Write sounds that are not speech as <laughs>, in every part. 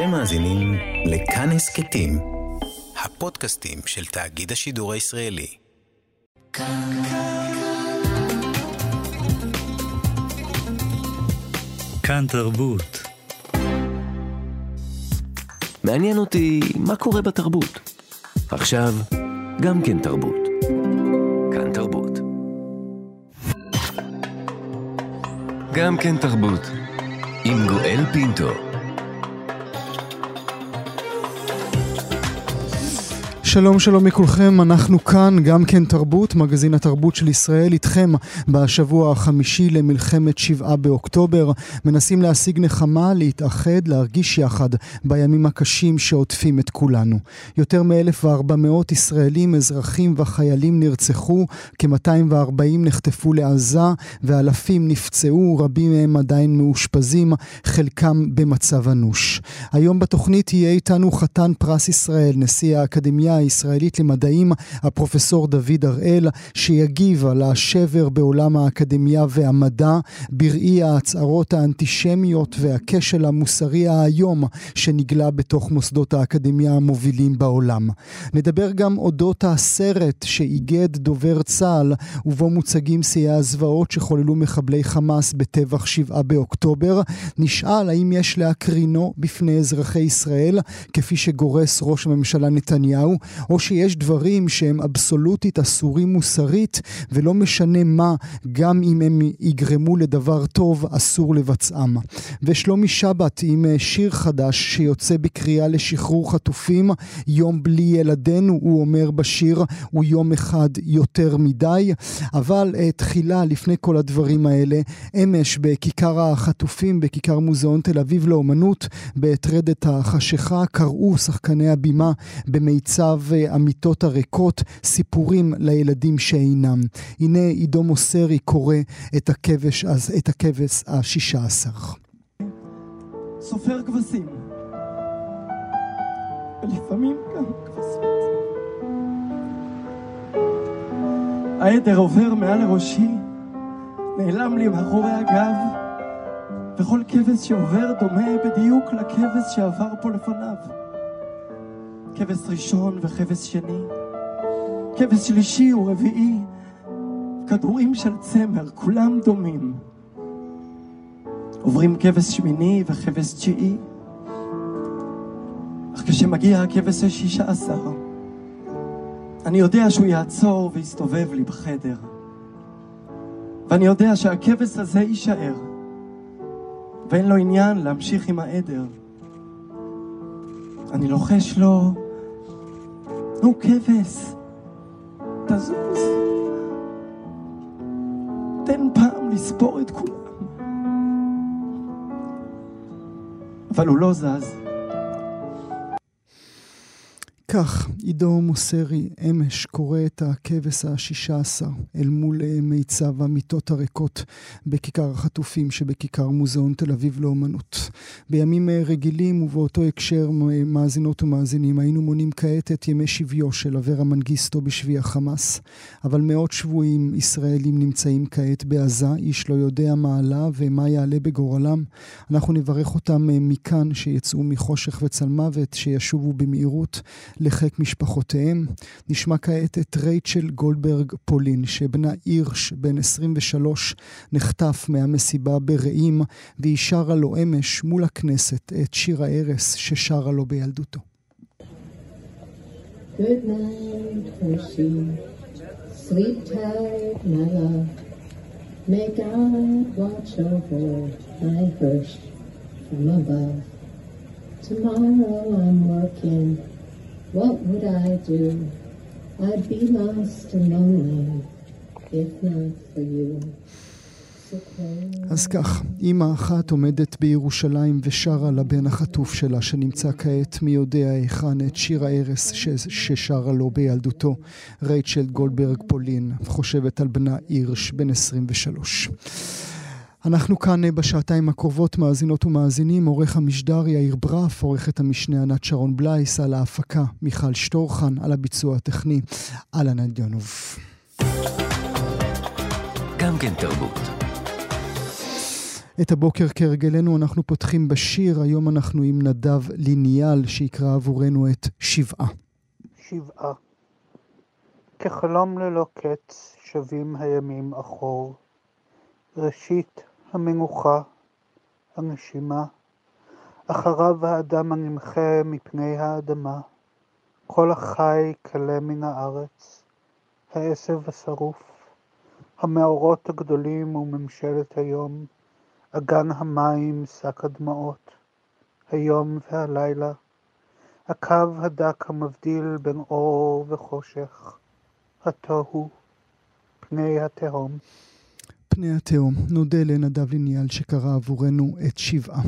אתם מאזינים לכאן הסכתים, הפודקאסטים של תאגיד השידור הישראלי. כאן כאן תרבות. מעניין אותי מה קורה בתרבות. עכשיו, גם כן תרבות. כאן תרבות. גם כן תרבות. עם גואל פינטו. שלום שלום לכולכם, אנחנו כאן, גם כן תרבות, מגזין התרבות של ישראל, איתכם בשבוע החמישי למלחמת שבעה באוקטובר. מנסים להשיג נחמה, להתאחד, להרגיש יחד בימים הקשים שעוטפים את כולנו. יותר מ-1,400 ישראלים, אזרחים וחיילים נרצחו, כ-240 נחטפו לעזה ואלפים נפצעו, רבים מהם עדיין מאושפזים, חלקם במצב אנוש. היום בתוכנית יהיה איתנו חתן פרס ישראל, נשיא האקדמיה הישראלית למדעים, הפרופסור דוד הראל, שיגיב על השבר בעולם האקדמיה והמדע, בראי ההצהרות האנטישמיות והכשל המוסרי האיום שנגלה בתוך מוסדות האקדמיה המובילים בעולם. נדבר גם אודות הסרט שאיגד דובר צה"ל, ובו מוצגים שיאי הזוועות שחוללו מחבלי חמאס בטבח שבעה באוקטובר. נשאל האם יש להקרינו בפני אזרחי ישראל, כפי שגורס ראש הממשלה נתניהו, או שיש דברים שהם אבסולוטית אסורים מוסרית, ולא משנה מה, גם אם הם יגרמו לדבר טוב, אסור לבצעם. ושלומי שבת עם אה, שיר חדש שיוצא בקריאה לשחרור חטופים, יום בלי ילדינו, הוא אומר בשיר, הוא יום אחד יותר מדי. אבל uh, תחילה, לפני כל הדברים האלה, אמש בכיכר החטופים, בכיכר מוזיאון תל אביב לאומנות, בטרדת החשיכה, קראו שחקני הבימה במיצב המיטות הריקות, סיפורים לילדים שאינם. הנה עידו מוסרי קורא את הכבש, את הכבש השישה עשר. סופר כבשים, ולפעמים גם כבשות. העדר עובר מעל לראשי, נעלם לי מאחורי הגב, וכל כבש שעובר דומה בדיוק לכבש שעבר פה לפניו. כבש ראשון וכבש שני, כבש שלישי ורביעי, כדורים של צמר, כולם דומים. עוברים כבש שמיני וכבש תשיעי, אך כשמגיע הכבש השישה עשר, אני יודע שהוא יעצור ויסתובב לי בחדר. ואני יודע שהכבש הזה יישאר, ואין לו עניין להמשיך עם העדר. אני לוחש לו, נו כבש, תזוז. תן פעם לספור את כולם. אבל הוא לא זז. כך, עידו מוסרי אמש קורא את הכבש השישה עשר אל מול אה, מיצב המיטות הריקות בכיכר החטופים שבכיכר מוזיאון תל אביב לאומנות. בימים אה, רגילים ובאותו הקשר מאזינות ומאזינים היינו מונים כעת את ימי שביו של אברה מנגיסטו בשבי החמאס, אבל מאות שבויים ישראלים נמצאים כעת בעזה, איש לא יודע מה עלה ומה יעלה בגורלם. אנחנו נברך אותם אה, מכאן שיצאו מחושך וצלמוות, שישובו במהירות. לחיק משפחותיהם. נשמע כעת את רייצ'ל גולדברג פולין, שבנה הירש, בן 23, נחטף מהמסיבה ברעים, והיא שרה לו אמש מול הכנסת את שיר ההרס ששרה לו בילדותו. Good night, Hershey. Tight, my love. May God watch over my Hirsch from above. Tomorrow I'm working what would I do? I'd be lost and lonely if not for you. אז כך, אימא אחת עומדת בירושלים ושרה לבן החטוף שלה, שנמצא כעת מי יודע היכן את שיר ההרס ששרה לו בילדותו, רייצ'ל גולדברג פולין, חושבת על בנה הירש, בן 23. אנחנו כאן אה, בשעתיים הקרובות מאזינות ומאזינים, עורך המשדר יאיר ברף, עורכת המשנה ענת שרון בלייס, על ההפקה מיכל שטורחן, על הביצוע הטכני, אהלן עדיונוב. גם כן תרבות. את הבוקר כהרגלנו אנחנו פותחים בשיר, היום אנחנו עם נדב ליניאל שיקרא עבורנו את שבעה. שבעה. כחלום ללא קץ שבים הימים אחור. ראשית המנוחה, הנשימה, אחריו האדם הנמחה מפני האדמה. כל החי כלה מן הארץ, העשב השרוף, המאורות הגדולים וממשלת היום, אגן המים, שק הדמעות, היום והלילה, הקו הדק המבדיל בין אור וחושך, התוהו, פני התהום. פני התהום. נודה לנדב ליניאל שקרא עבורנו את שבעה.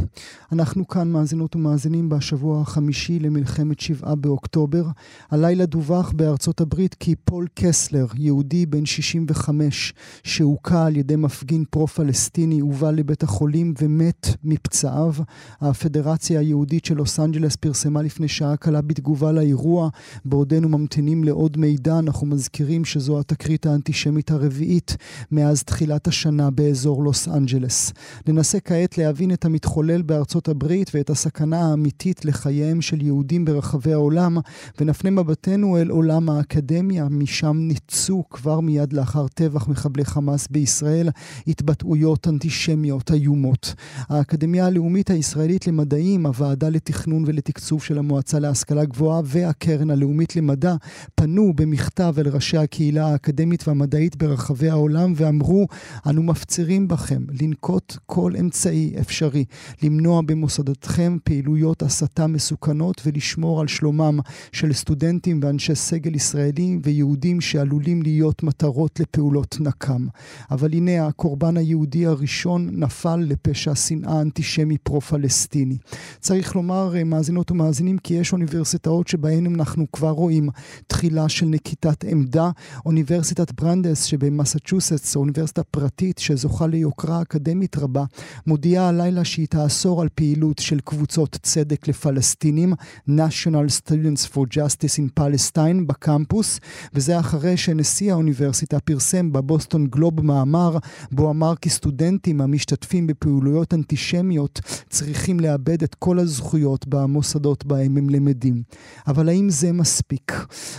אנחנו כאן מאזינות ומאזינים בשבוע החמישי למלחמת שבעה באוקטובר. הלילה דווח בארצות הברית כי פול קסלר, יהודי בן 65, שהוכה על ידי מפגין פרו-פלסטיני, הובא לבית החולים ומת מפצעיו. הפדרציה היהודית של לוס אנג'לס פרסמה לפני שעה קלה בתגובה לאירוע. בעודנו ממתינים לעוד מידע, אנחנו מזכירים שזו התקרית האנטישמית הרביעית מאז תחילת השנה באזור לוס אנג'לס. ננסה כעת להבין את המתחולל בארצות הברית ואת הסכנה האמיתית לחייהם של יהודים ברחבי העולם, ונפנה מבטנו אל עולם האקדמיה, משם ניצו כבר מיד לאחר טבח מחבלי חמאס בישראל התבטאויות אנטישמיות איומות. האקדמיה הלאומית הישראלית למדעים, הוועדה לתכנון ולתקצוב של המועצה להשכלה גבוהה והקרן הלאומית למדע פנו במכתב אל ראשי הקהילה האקדמית והמדעית ברחבי העולם ואמרו אנו מפצירים בכם לנקוט כל אמצעי אפשרי, למנוע במוסדותכם פעילויות הסתה מסוכנות ולשמור על שלומם של סטודנטים ואנשי סגל ישראלים ויהודים שעלולים להיות מטרות לפעולות נקם. אבל הנה הקורבן היהודי הראשון נפל לפשע שנאה אנטישמי פרו-פלסטיני. צריך לומר, אה, מאזינות ומאזינים, כי יש אוניברסיטאות שבהן אנחנו כבר רואים תחילה של נקיטת עמדה. אוניברסיטת ברנדס שבמסצ'וסטס, אוניברסיטה פרטית חברתית שזוכה ליוקרה אקדמית רבה, מודיעה הלילה שהיא תאסור על פעילות של קבוצות צדק לפלסטינים, National Students for Justice in Palestine, בקמפוס, וזה אחרי שנשיא האוניברסיטה פרסם בבוסטון גלוב מאמר, בו אמר כי סטודנטים המשתתפים בפעילויות אנטישמיות צריכים לאבד את כל הזכויות במוסדות בהם הם למדים. אבל האם זה מספיק?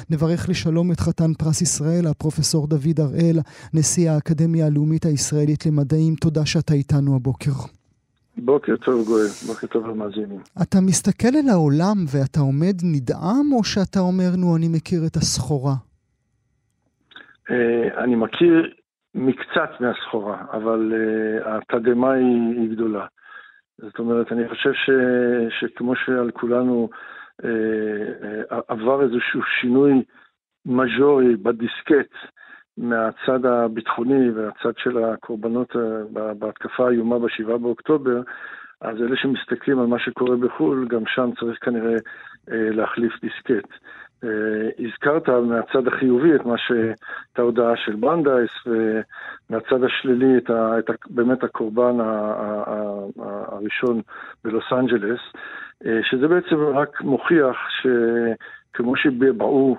נברך לשלום את חתן פרס ישראל, הפרופסור דוד הראל, נשיא האקדמיה הלאומית הישראלית למדעים, תודה שאתה איתנו הבוקר. בוקר טוב גואל, בוקר טוב למאזינים. אתה מסתכל אל העולם ואתה עומד נדהם, או שאתה אומר, נו, אני מכיר את הסחורה? Uh, אני מכיר מקצת מהסחורה, אבל uh, התדהמה היא, גדולה. זאת אומרת, אני חושב ש, שכמו שעל כולנו uh, עבר איזשהו שינוי מז'ורי בדיסקט, מהצד הביטחוני והצד של הקורבנות אה, בהתקפה האיומה ב-7 באוקטובר, אז אלה שמסתכלים על מה שקורה בחו"ל, גם שם צריך כנראה אה, להחליף דיסקט. אה, הזכרת מהצד החיובי את מה ש... את ההודעה של ברנדייס, ומהצד השלילי את, ה... את ה... באמת הקורבן ה... ה... הראשון בלוס אנג'לס, שזה בעצם רק מוכיח שכמו שבאו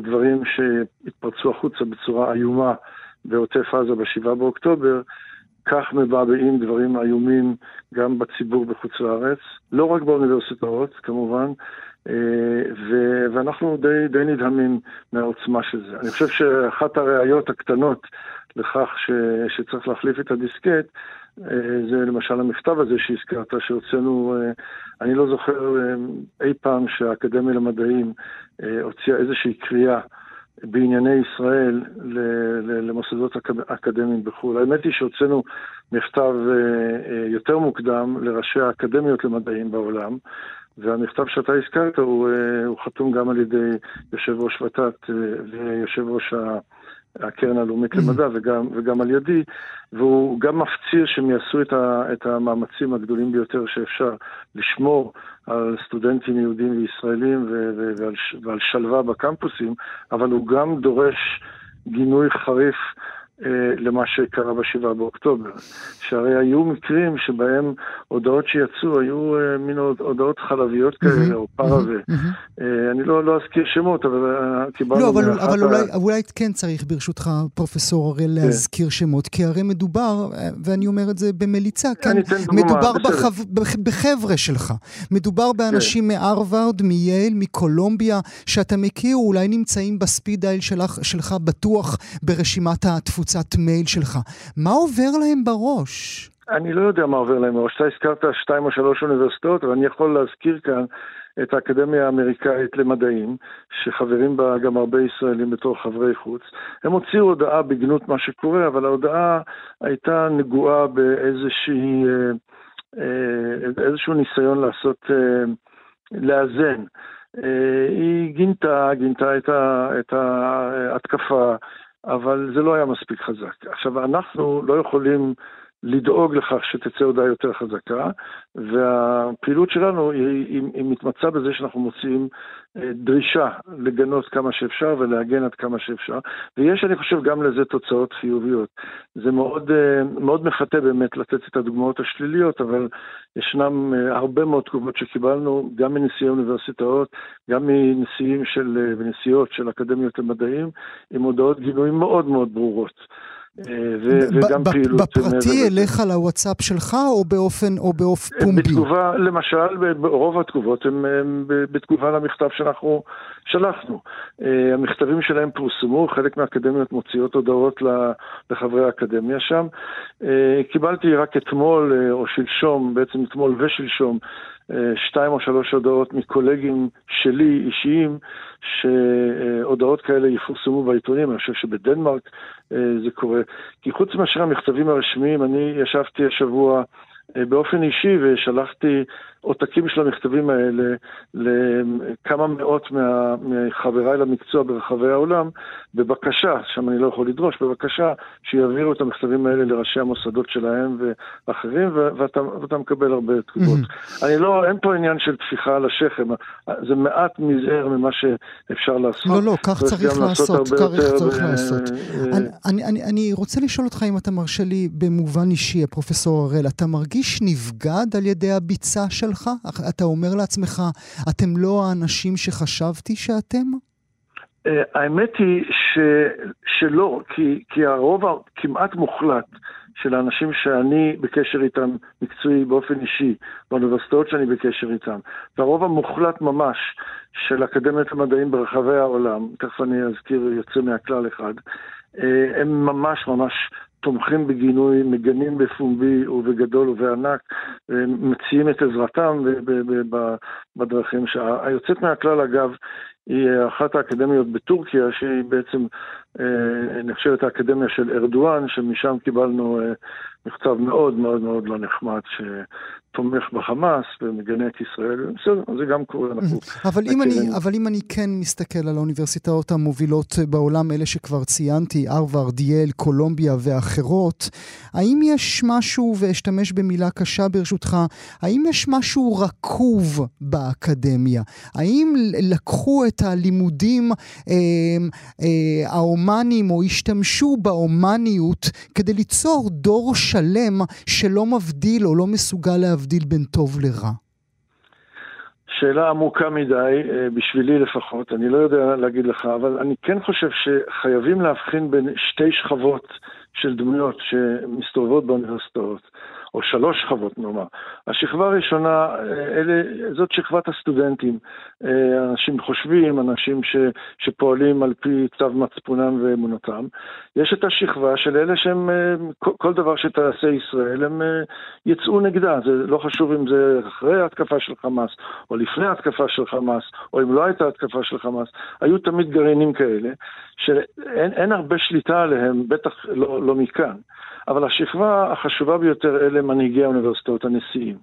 דברים שהתפרצו החוצה בצורה איומה בעוטף עזה ב-7 באוקטובר, כך מבעבעים דברים איומים גם בציבור בחוץ לארץ, לא רק באוניברסיטאות כמובן, אה, ו- ואנחנו די, די נדהמים מהעוצמה של זה. אני חושב שאחת הראיות הקטנות לכך ש- שצריך להחליף את הדיסקט, אה, זה למשל המכתב הזה שהזכרת, שהוצאנו, אני לא זוכר אי פעם שהאקדמיה למדעים הוציאה איזושהי קריאה בענייני ישראל למוסדות אקדמיים בחו"ל. האמת היא שהוצאנו מכתב אה, אה, יותר מוקדם לראשי האקדמיות למדעים בעולם, והמכתב שאתה הזכרת הוא, אה, הוא חתום גם על ידי יושב ראש ות"ת ויושב ראש הקרן הלאומית למדע וגם, וגם על ידי, והוא גם מפציר שהם יעשו את, ה, את המאמצים הגדולים ביותר שאפשר לשמור על סטודנטים יהודים וישראלים ו, ו, ועל, ועל שלווה בקמפוסים, אבל הוא גם דורש גינוי חריף למה שקרה בשבעה באוקטובר. שהרי היו מקרים שבהם הודעות שיצאו היו אה, מין הודעות חלביות כאלה, או פרווה. אה, אני לא, לא אזכיר שמות, אבל קיבלנו... לא, אבל, אבל אולי, אולי כן צריך ברשותך, פרופסור הראל, כן. להזכיר שמות, כי הרי מדובר, ואני אומר את זה במליצה, כן, מדובר בחב, בחבר'ה שלך. מדובר באנשים כן. מהרווארד, מייל, מקולומביה, שאתה מכיר, אולי נמצאים בספיד דייל שלך, שלך בטוח ברשימת התפוצה. קבוצת מייל שלך. מה עובר להם בראש? אני לא יודע מה עובר להם בראש. אתה הזכרת שתיים או שלוש אוניברסיטאות, אבל אני יכול להזכיר כאן את האקדמיה האמריקאית למדעים, שחברים בה גם הרבה ישראלים בתור חברי חוץ. הם הוציאו הודעה בגנות מה שקורה, אבל ההודעה הייתה נגועה באיזושהי... אה, אה, ניסיון לעשות, אה, לאזן. היא גינתה, גינתה את ההתקפה, אבל זה לא היה מספיק חזק. עכשיו, אנחנו לא יכולים לדאוג לכך שתצא הודעה יותר חזקה, והפעילות שלנו היא, היא, היא מתמצה בזה שאנחנו מוציאים אה, דרישה לגנות כמה שאפשר ולהגן עד כמה שאפשר, ויש, אני חושב, גם לזה תוצאות חיוביות. זה מאוד, אה, מאוד מפתה באמת לתת את הדוגמאות השליליות, אבל ישנם אה, הרבה מאוד תגובות שקיבלנו, גם מנשיאי אוניברסיטאות, גם מנשיאים של, ונשיאות של אקדמיות למדעים, עם הודעות גינוי מאוד מאוד ברורות. וגם פעילות... בפרטי אליך לוואטסאפ שלך או באופן, או באופן פומבי? בתגובה, למשל, רוב התגובות הן בתגובה למכתב שאנחנו שלחנו. אה, המכתבים שלהם פורסמו, חלק מהאקדמיות מוציאות הודעות לחברי האקדמיה שם. אה, קיבלתי רק אתמול אה, או שלשום, בעצם אתמול ושלשום, שתיים או שלוש הודעות מקולגים שלי אישיים, שהודעות כאלה יפורסמו בעיתונים, אני חושב שבדנמרק זה קורה. כי חוץ מאשר המכתבים הרשמיים, אני ישבתי השבוע באופן אישי ושלחתי עותקים של המכתבים האלה לכמה מאות מה, מחבריי למקצוע ברחבי העולם, בבקשה, שם אני לא יכול לדרוש, בבקשה שיעבירו את המכתבים האלה לראשי המוסדות שלהם ואחרים, ואתה, ואתה מקבל הרבה תגובות. Mm-hmm. אני לא, אין פה עניין של טפיחה על השכם, זה מעט מזער ממה שאפשר לעשות. לא, לא, כך צריך לעשות, כך צריך לעשות. אני, אני, אני, אני רוצה לשאול אותך אם אתה מרשה לי במובן אישי, הפרופסור הראל, אתה מרגיש נבגד על ידי הביצה של שלך? אתה אומר לעצמך, אתם לא האנשים שחשבתי שאתם? אה, האמת היא ש, שלא, כי, כי הרוב הכמעט מוחלט של האנשים שאני בקשר איתם מקצועי באופן אישי, באוניברסיטאות שאני בקשר איתם, והרוב המוחלט ממש של אקדמיית המדעים ברחבי העולם, תכף אני אזכיר יוצא מהכלל אחד, הם ממש ממש תומכים בגינוי, מגנים בפומבי ובגדול ובענק, מציעים את עזרתם בדרכים. היוצאת מהכלל, אגב, היא אחת האקדמיות בטורקיה, שהיא בעצם אה, נחשבת האקדמיה של ארדואן, שמשם קיבלנו אה, מכתב מאוד מאוד מאוד לא נחמד, תומך בחמאס ומגנה את ישראל, בסדר, זה גם קורה. אבל אם, אני, אבל אם אני כן מסתכל על האוניברסיטאות המובילות בעולם, אלה שכבר ציינתי, הרווארד, יל, קולומביה ואחרות, האם יש משהו, ואשתמש במילה קשה ברשותך, האם יש משהו רקוב באקדמיה? האם לקחו את הלימודים אה, אה, ההומניים, או השתמשו בהומניות כדי ליצור דור שלם שלא מבדיל או לא מסוגל להבדיל? בין טוב לרע? שאלה עמוקה מדי, אה, בשבילי לפחות, אני לא יודע להגיד לך, אבל אני כן חושב שחייבים להבחין בין שתי שכבות של דמויות שמסתובבות באוניברסיטאות. או שלוש שכבות נאמר. השכבה הראשונה, אלה, זאת שכבת הסטודנטים. אה, אנשים חושבים, אנשים ש, שפועלים על פי צו מצפונם ואמונתם. יש את השכבה של אלה שהם, אה, כל דבר שתעשה ישראל, הם אה, יצאו נגדה. זה לא חשוב אם זה אחרי ההתקפה של חמאס, או לפני ההתקפה של חמאס, או אם לא הייתה התקפה של חמאס. היו תמיד גרעינים כאלה, שאין הרבה שליטה עליהם, בטח לא, לא מכאן. אבל השכבה החשובה ביותר אלה מנהיגי האוניברסיטאות, הנשיאים.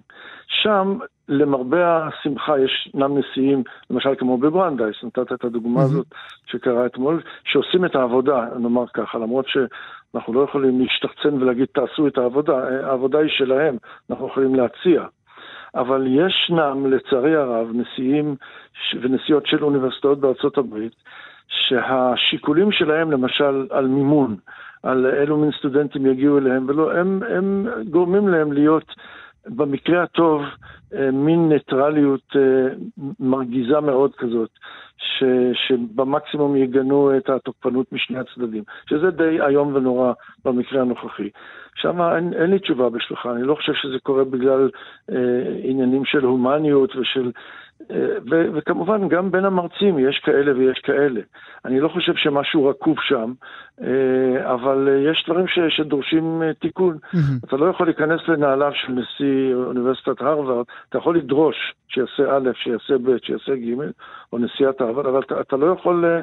שם, למרבה השמחה, ישנם נשיאים, למשל כמו בברנדייס, נתת את הדוגמה הזאת שקרה אתמול, שעושים את העבודה, נאמר ככה, למרות שאנחנו לא יכולים להשתחצן ולהגיד תעשו את העבודה, העבודה היא שלהם, אנחנו יכולים להציע. אבל ישנם, לצערי הרב, נשיאים ונשיאות של אוניברסיטאות בארצות הברית, שהשיקולים שלהם, למשל, על מימון, על אילו מין סטודנטים יגיעו אליהם, ולא, הם, הם גורמים להם להיות במקרה הטוב אה, מין ניטרליות אה, מרגיזה מאוד כזאת, ש, שבמקסימום יגנו את התוקפנות משני הצדדים, שזה די איום ונורא במקרה הנוכחי. שם אין, אין לי תשובה בשבילך, אני לא חושב שזה קורה בגלל אה, עניינים של הומניות ושל ו- וכמובן, גם בין המרצים יש כאלה ויש כאלה. אני לא חושב שמשהו רקוב שם, אה, אבל יש דברים ש- שדורשים אה, תיקון. Mm-hmm. אתה לא יכול להיכנס לנעליו של נשיא אוניברסיטת הרווארד, אתה יכול לדרוש שיעשה א', שיעשה ב', שיעשה ג', או נשיאת הרווארד, אבל אתה, אתה לא יכול אה,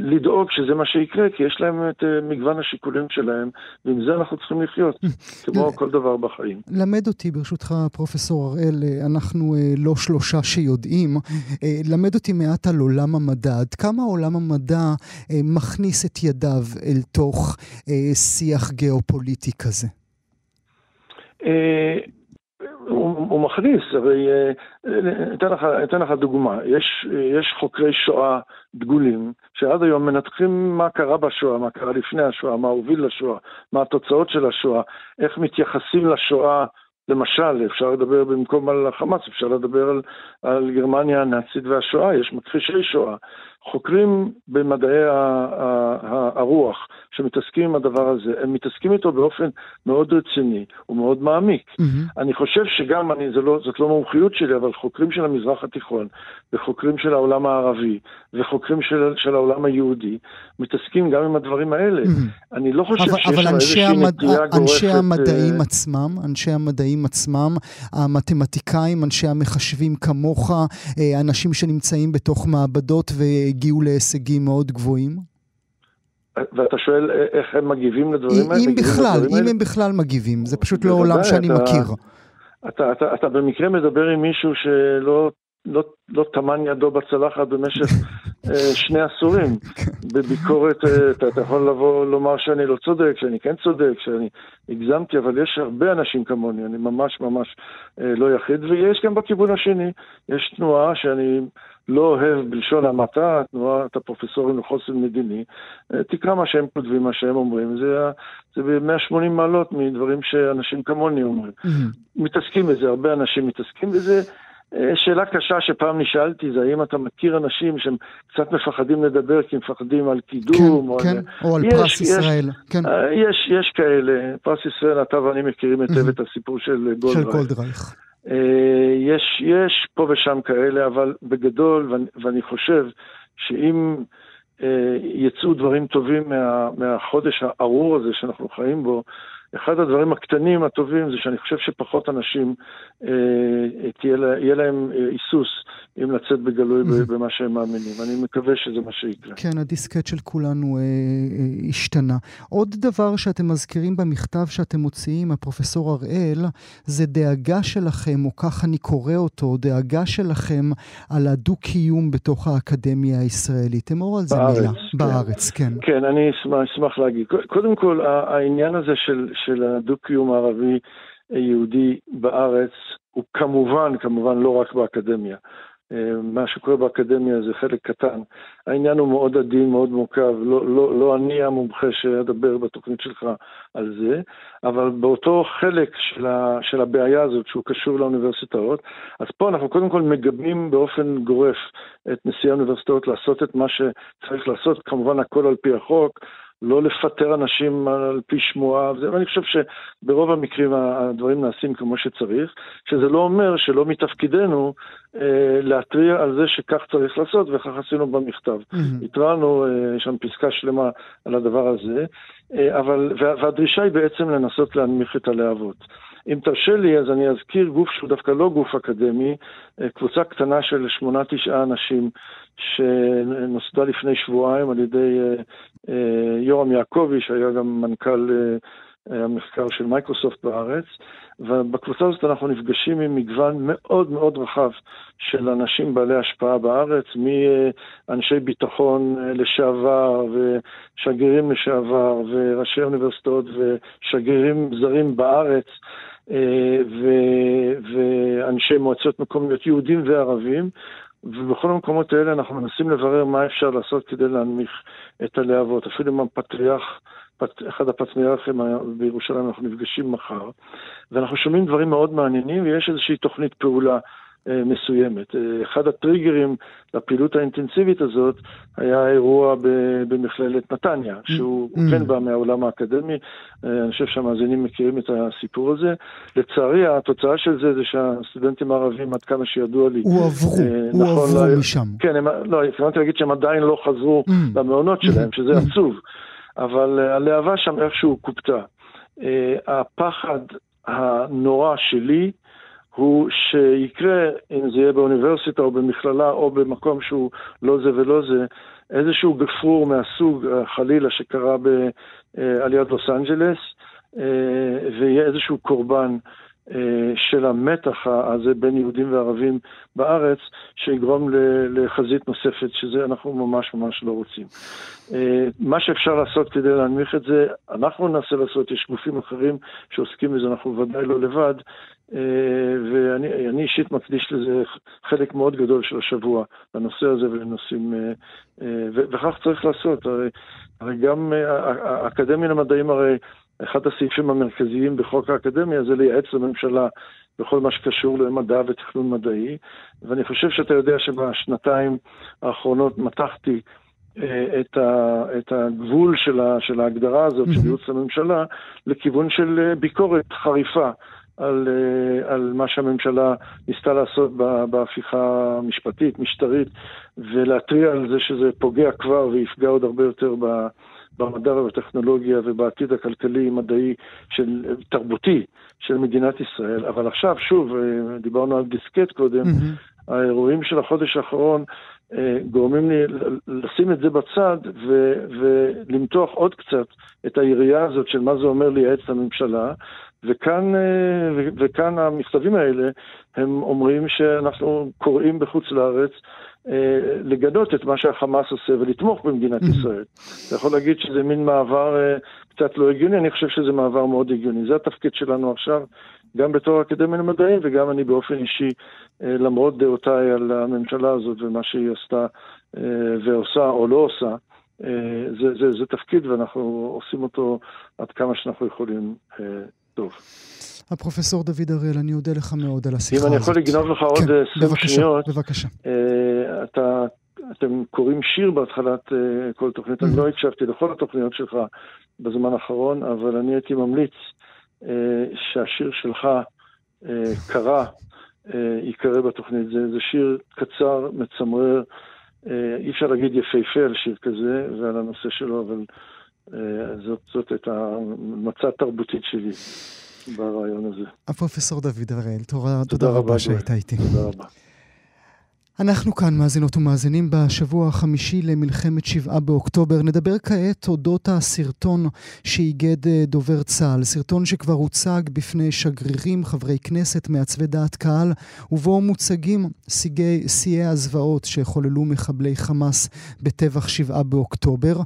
לדאוג שזה מה שיקרה, כי יש להם את מגוון השיקולים שלהם, ועם זה אנחנו צריכים לחיות, כמו כל דבר בחיים. למד אותי, ברשותך, פרופסור הראל, אנחנו לא שלושה שיודעים. מדעים, אה, למד אותי מעט על עולם המדע. עד כמה עולם המדע אה, מכניס את ידיו אל תוך אה, שיח גיאופוליטי כזה? הוא, הוא מכניס, הרי אתן לך, אתן לך דוגמה, יש, יש חוקרי שואה דגולים שעד היום מנתחים מה קרה בשואה, מה קרה לפני השואה, מה הוביל לשואה, מה התוצאות של השואה, איך מתייחסים לשואה למשל, אפשר לדבר במקום על החמאס, אפשר לדבר על, על גרמניה הנאצית והשואה, יש מכחישי שואה. חוקרים במדעי הרוח שמתעסקים עם הדבר הזה, הם מתעסקים איתו באופן מאוד רציני ומאוד מעמיק. Mm-hmm. אני חושב שגם, אני, לא, זאת לא מומחיות שלי, אבל חוקרים של המזרח התיכון וחוקרים של העולם הערבי וחוקרים של, של העולם היהודי מתעסקים גם עם הדברים האלה. Mm-hmm. אני לא חושב אבל, שיש אבל איזושהי המד... נטייה גורפת... אנשי המדעים uh... עצמם, אנשי המדעים עצמם, המתמטיקאים, אנשי המחשבים כמוך, אה, אנשים שנמצאים בתוך מעבדות ו... הגיעו להישגים מאוד גבוהים? ואתה שואל איך הם מגיבים לדברים האלה? אם בכלל, אם? הם בכלל מגיבים, זה פשוט לא עולם שאני מכיר. אתה, אתה, אתה במקרה מדבר עם מישהו שלא לא, לא טמן ידו בצלחת במשך אה, שני עשורים. בביקורת, אה, אתה, אתה יכול לבוא לומר שאני לא צודק, שאני כן צודק, שאני הגזמתי, אבל יש הרבה אנשים כמוני, אני ממש ממש אה, לא יחיד, ויש גם בכיוון השני, יש תנועה שאני לא אוהב בלשון המעטה, תנועת הפרופסורים לחוסן מדיני, תקרא מה שהם כותבים, מה שהם אומרים, זה, זה ב-180 מעלות מדברים שאנשים כמוני אומרים. Mm-hmm. מתעסקים בזה, הרבה אנשים מתעסקים בזה. אה, שאלה קשה שפעם נשאלתי זה האם אתה מכיר אנשים שהם קצת מפחדים לדבר כי הם מפחדים על קידום כן, או, כן, על... או על יש, פרס יש, ישראל. כן. אה, יש, יש כאלה, פרס ישראל, אתה ואני מכירים היטב את הסיפור של גולדרייך. של גולדרייך. אה, יש, יש פה ושם כאלה, אבל בגדול, ואני, ואני חושב שאם יצאו דברים טובים מה, מהחודש הארור הזה שאנחנו חיים בו, אחד הדברים הקטנים הטובים זה שאני חושב שפחות אנשים, אה, תהיה, יהיה להם אה, היסוס אם לצאת בגלוי mm-hmm. במה שהם מאמינים. אני מקווה שזה מה שיקרה. כן, הדיסקט של כולנו אה, אה, השתנה. עוד דבר שאתם מזכירים במכתב שאתם מוציאים, הפרופסור הראל, זה דאגה שלכם, או כך אני קורא אותו, דאגה שלכם על הדו-קיום בתוך האקדמיה הישראלית. אמור על זה בארץ, מילה. כן. בארץ, כן. כן, אני אשמח, אשמח להגיד. קודם כל, העניין הזה של, של הדו-קיום הערבי-יהודי בארץ הוא כמובן, כמובן לא רק באקדמיה. אה, מה שקורה באקדמיה זה חלק קטן. העניין הוא מאוד עדין, מאוד מורכב, לא, לא, לא אני המומחה שאדבר בתוכנית שלך על זה, אבל באותו חלק של, ה, של הבעיה הזאת שהוא קשור לאוניברסיטאות, אז פה אנחנו קודם כל מגבים באופן גורף את נשיא האוניברסיטאות לעשות את מה שצריך לעשות, כמובן הכל על פי החוק, לא לפטר אנשים על פי שמועה, ואני חושב שברוב המקרים הדברים נעשים כמו שצריך, שזה לא אומר שלא מתפקידנו אה, להתריע על זה שכך צריך לעשות, וכך עשינו במכתב. Mm-hmm. התרענו, אה, יש שם פסקה שלמה על הדבר הזה, אה, אבל, והדרישה היא בעצם לנסות להנמיך את הלהבות. אם תרשה לי, אז אני אזכיר גוף שהוא דווקא לא גוף אקדמי, אה, קבוצה קטנה של שמונה-תשעה אנשים שנוסדה לפני שבועיים על ידי אה, אה, יורם יעקבי, שהיה גם מנכ"ל המחקר של מייקרוסופט בארץ, ובקבוצה הזאת אנחנו נפגשים עם מגוון מאוד מאוד רחב של אנשים בעלי השפעה בארץ, מאנשי ביטחון לשעבר ושגרירים לשעבר וראשי אוניברסיטאות ושגרירים זרים בארץ. ואנשי מועצות מקומיות יהודים וערבים, ובכל המקומות האלה אנחנו מנסים לברר מה אפשר לעשות כדי להנמיך את הלהבות. אפילו עם הפטריארך, אחד הפטריארכים בירושלים, אנחנו נפגשים מחר, ואנחנו שומעים דברים מאוד מעניינים, ויש איזושהי תוכנית פעולה אה, מסוימת. אה, אחד הטריגרים לפעילות האינטנסיבית הזאת היה האירוע במכללת נתניה, שהוא mm. כן בא מהעולם האקדמי, אה, אני חושב שהמאזינים מכירים את הסיפור הזה. לצערי, התוצאה של זה זה שהסטודנטים הערבים, עד כמה שידוע לי... הועברו, הועברו נכון, משם. כן, הם, לא, התכוונתי להגיד שהם עדיין לא חזרו mm. למעונות שלהם, שזה mm. עצוב, אבל הלהבה שם איכשהו קופתה. הפחד הנורא שלי, הוא שיקרה, אם זה יהיה באוניברסיטה או במכללה או במקום שהוא לא זה ולא זה, איזשהו גפרור מהסוג, אה, חלילה, שקרה אה, על יד לוס אנג'לס, אה, ויהיה איזשהו קורבן של המתח הזה בין יהודים וערבים בארץ, שיגרום לחזית נוספת, שזה אנחנו ממש ממש לא רוצים. מה שאפשר לעשות כדי להנמיך את זה, אנחנו ננסה לעשות, יש גופים אחרים שעוסקים בזה, אנחנו ודאי לא לבד, אה, ואני אישית מקדיש לזה חלק מאוד גדול של השבוע, לנושא הזה ולנושאים, אה, אה, וכך צריך לעשות. הרי, הרי גם האקדמיה למדעים, הרי אחד הסעיפים המרכזיים בחוק האקדמיה זה לייעץ לממשלה בכל מה שקשור למדע ותכנון מדעי, ואני חושב שאתה יודע שבשנתיים האחרונות מתחתי את, ה, את הגבול של, ה, של ההגדרה הזאת של ייעוץ לממשלה לכיוון של ביקורת חריפה על, אה, על מה שהממשלה ניסתה לעשות בהפיכה המשפטית, משטרית, ולהתריע על זה שזה פוגע כבר ויפגע עוד הרבה יותר במדע ובטכנולוגיה ובעתיד הכלכלי-מדעי, של, תרבותי, של מדינת ישראל. אבל עכשיו, שוב, אה, דיברנו על דיסקט קודם, mm-hmm. האירועים של החודש האחרון אה, גורמים לי לשים את זה בצד ו- ולמתוח עוד קצת את היריעה הזאת של מה זה אומר לייעץ לממשלה. וכאן, אה, וכאן המכתבים האלה, הם אומרים שאנחנו קוראים בחוץ לארץ לגנות את מה שהחמאס עושה ולתמוך במדינת ישראל. אתה יכול להגיד שזה מין מעבר אה, קצת לא הגיוני, אני חושב שזה מעבר מאוד הגיוני. זה התפקיד שלנו עכשיו, גם בתור אקדמיה למדעים וגם אני באופן אישי, למרות דעותיי על הממשלה הזאת ומה שהיא עשתה ועושה או לא עושה. זה, זה, זה תפקיד ואנחנו עושים אותו עד כמה שאנחנו יכולים טוב. הפרופסור דוד אריאל, אני אודה לך מאוד על השיחה הזאת. אם אני יכול לגנוב לך עוד 20 כן, שניות. בבקשה, אה, אתה, אתם קוראים שיר בהתחלת אה, כל תוכנית, אני לא הקשבתי לכל התוכניות שלך בזמן האחרון, אבל אני הייתי ממליץ אה, שהשיר שלך קרא, ייקרא בתוכנית. זה, זה שיר קצר, מצמרר, אי אפשר להגיד יפהפה על שיר כזה ועל הנושא שלו, אבל זאת, זאת הייתה המצע התרבותית שלי ברעיון הזה. הפרופסור דוד הראל, תודה, תודה רבה שהיית איתי. תודה רבה. אנחנו כאן, מאזינות ומאזינים, בשבוע החמישי למלחמת שבעה באוקטובר. נדבר כעת אודות הסרטון שאיגד אה, דובר צה"ל. סרטון שכבר הוצג בפני שגרירים, חברי כנסת, מעצבי דעת קהל, ובו מוצגים שיאי הזוועות שחוללו מחבלי חמאס בטבח שבעה באוקטובר.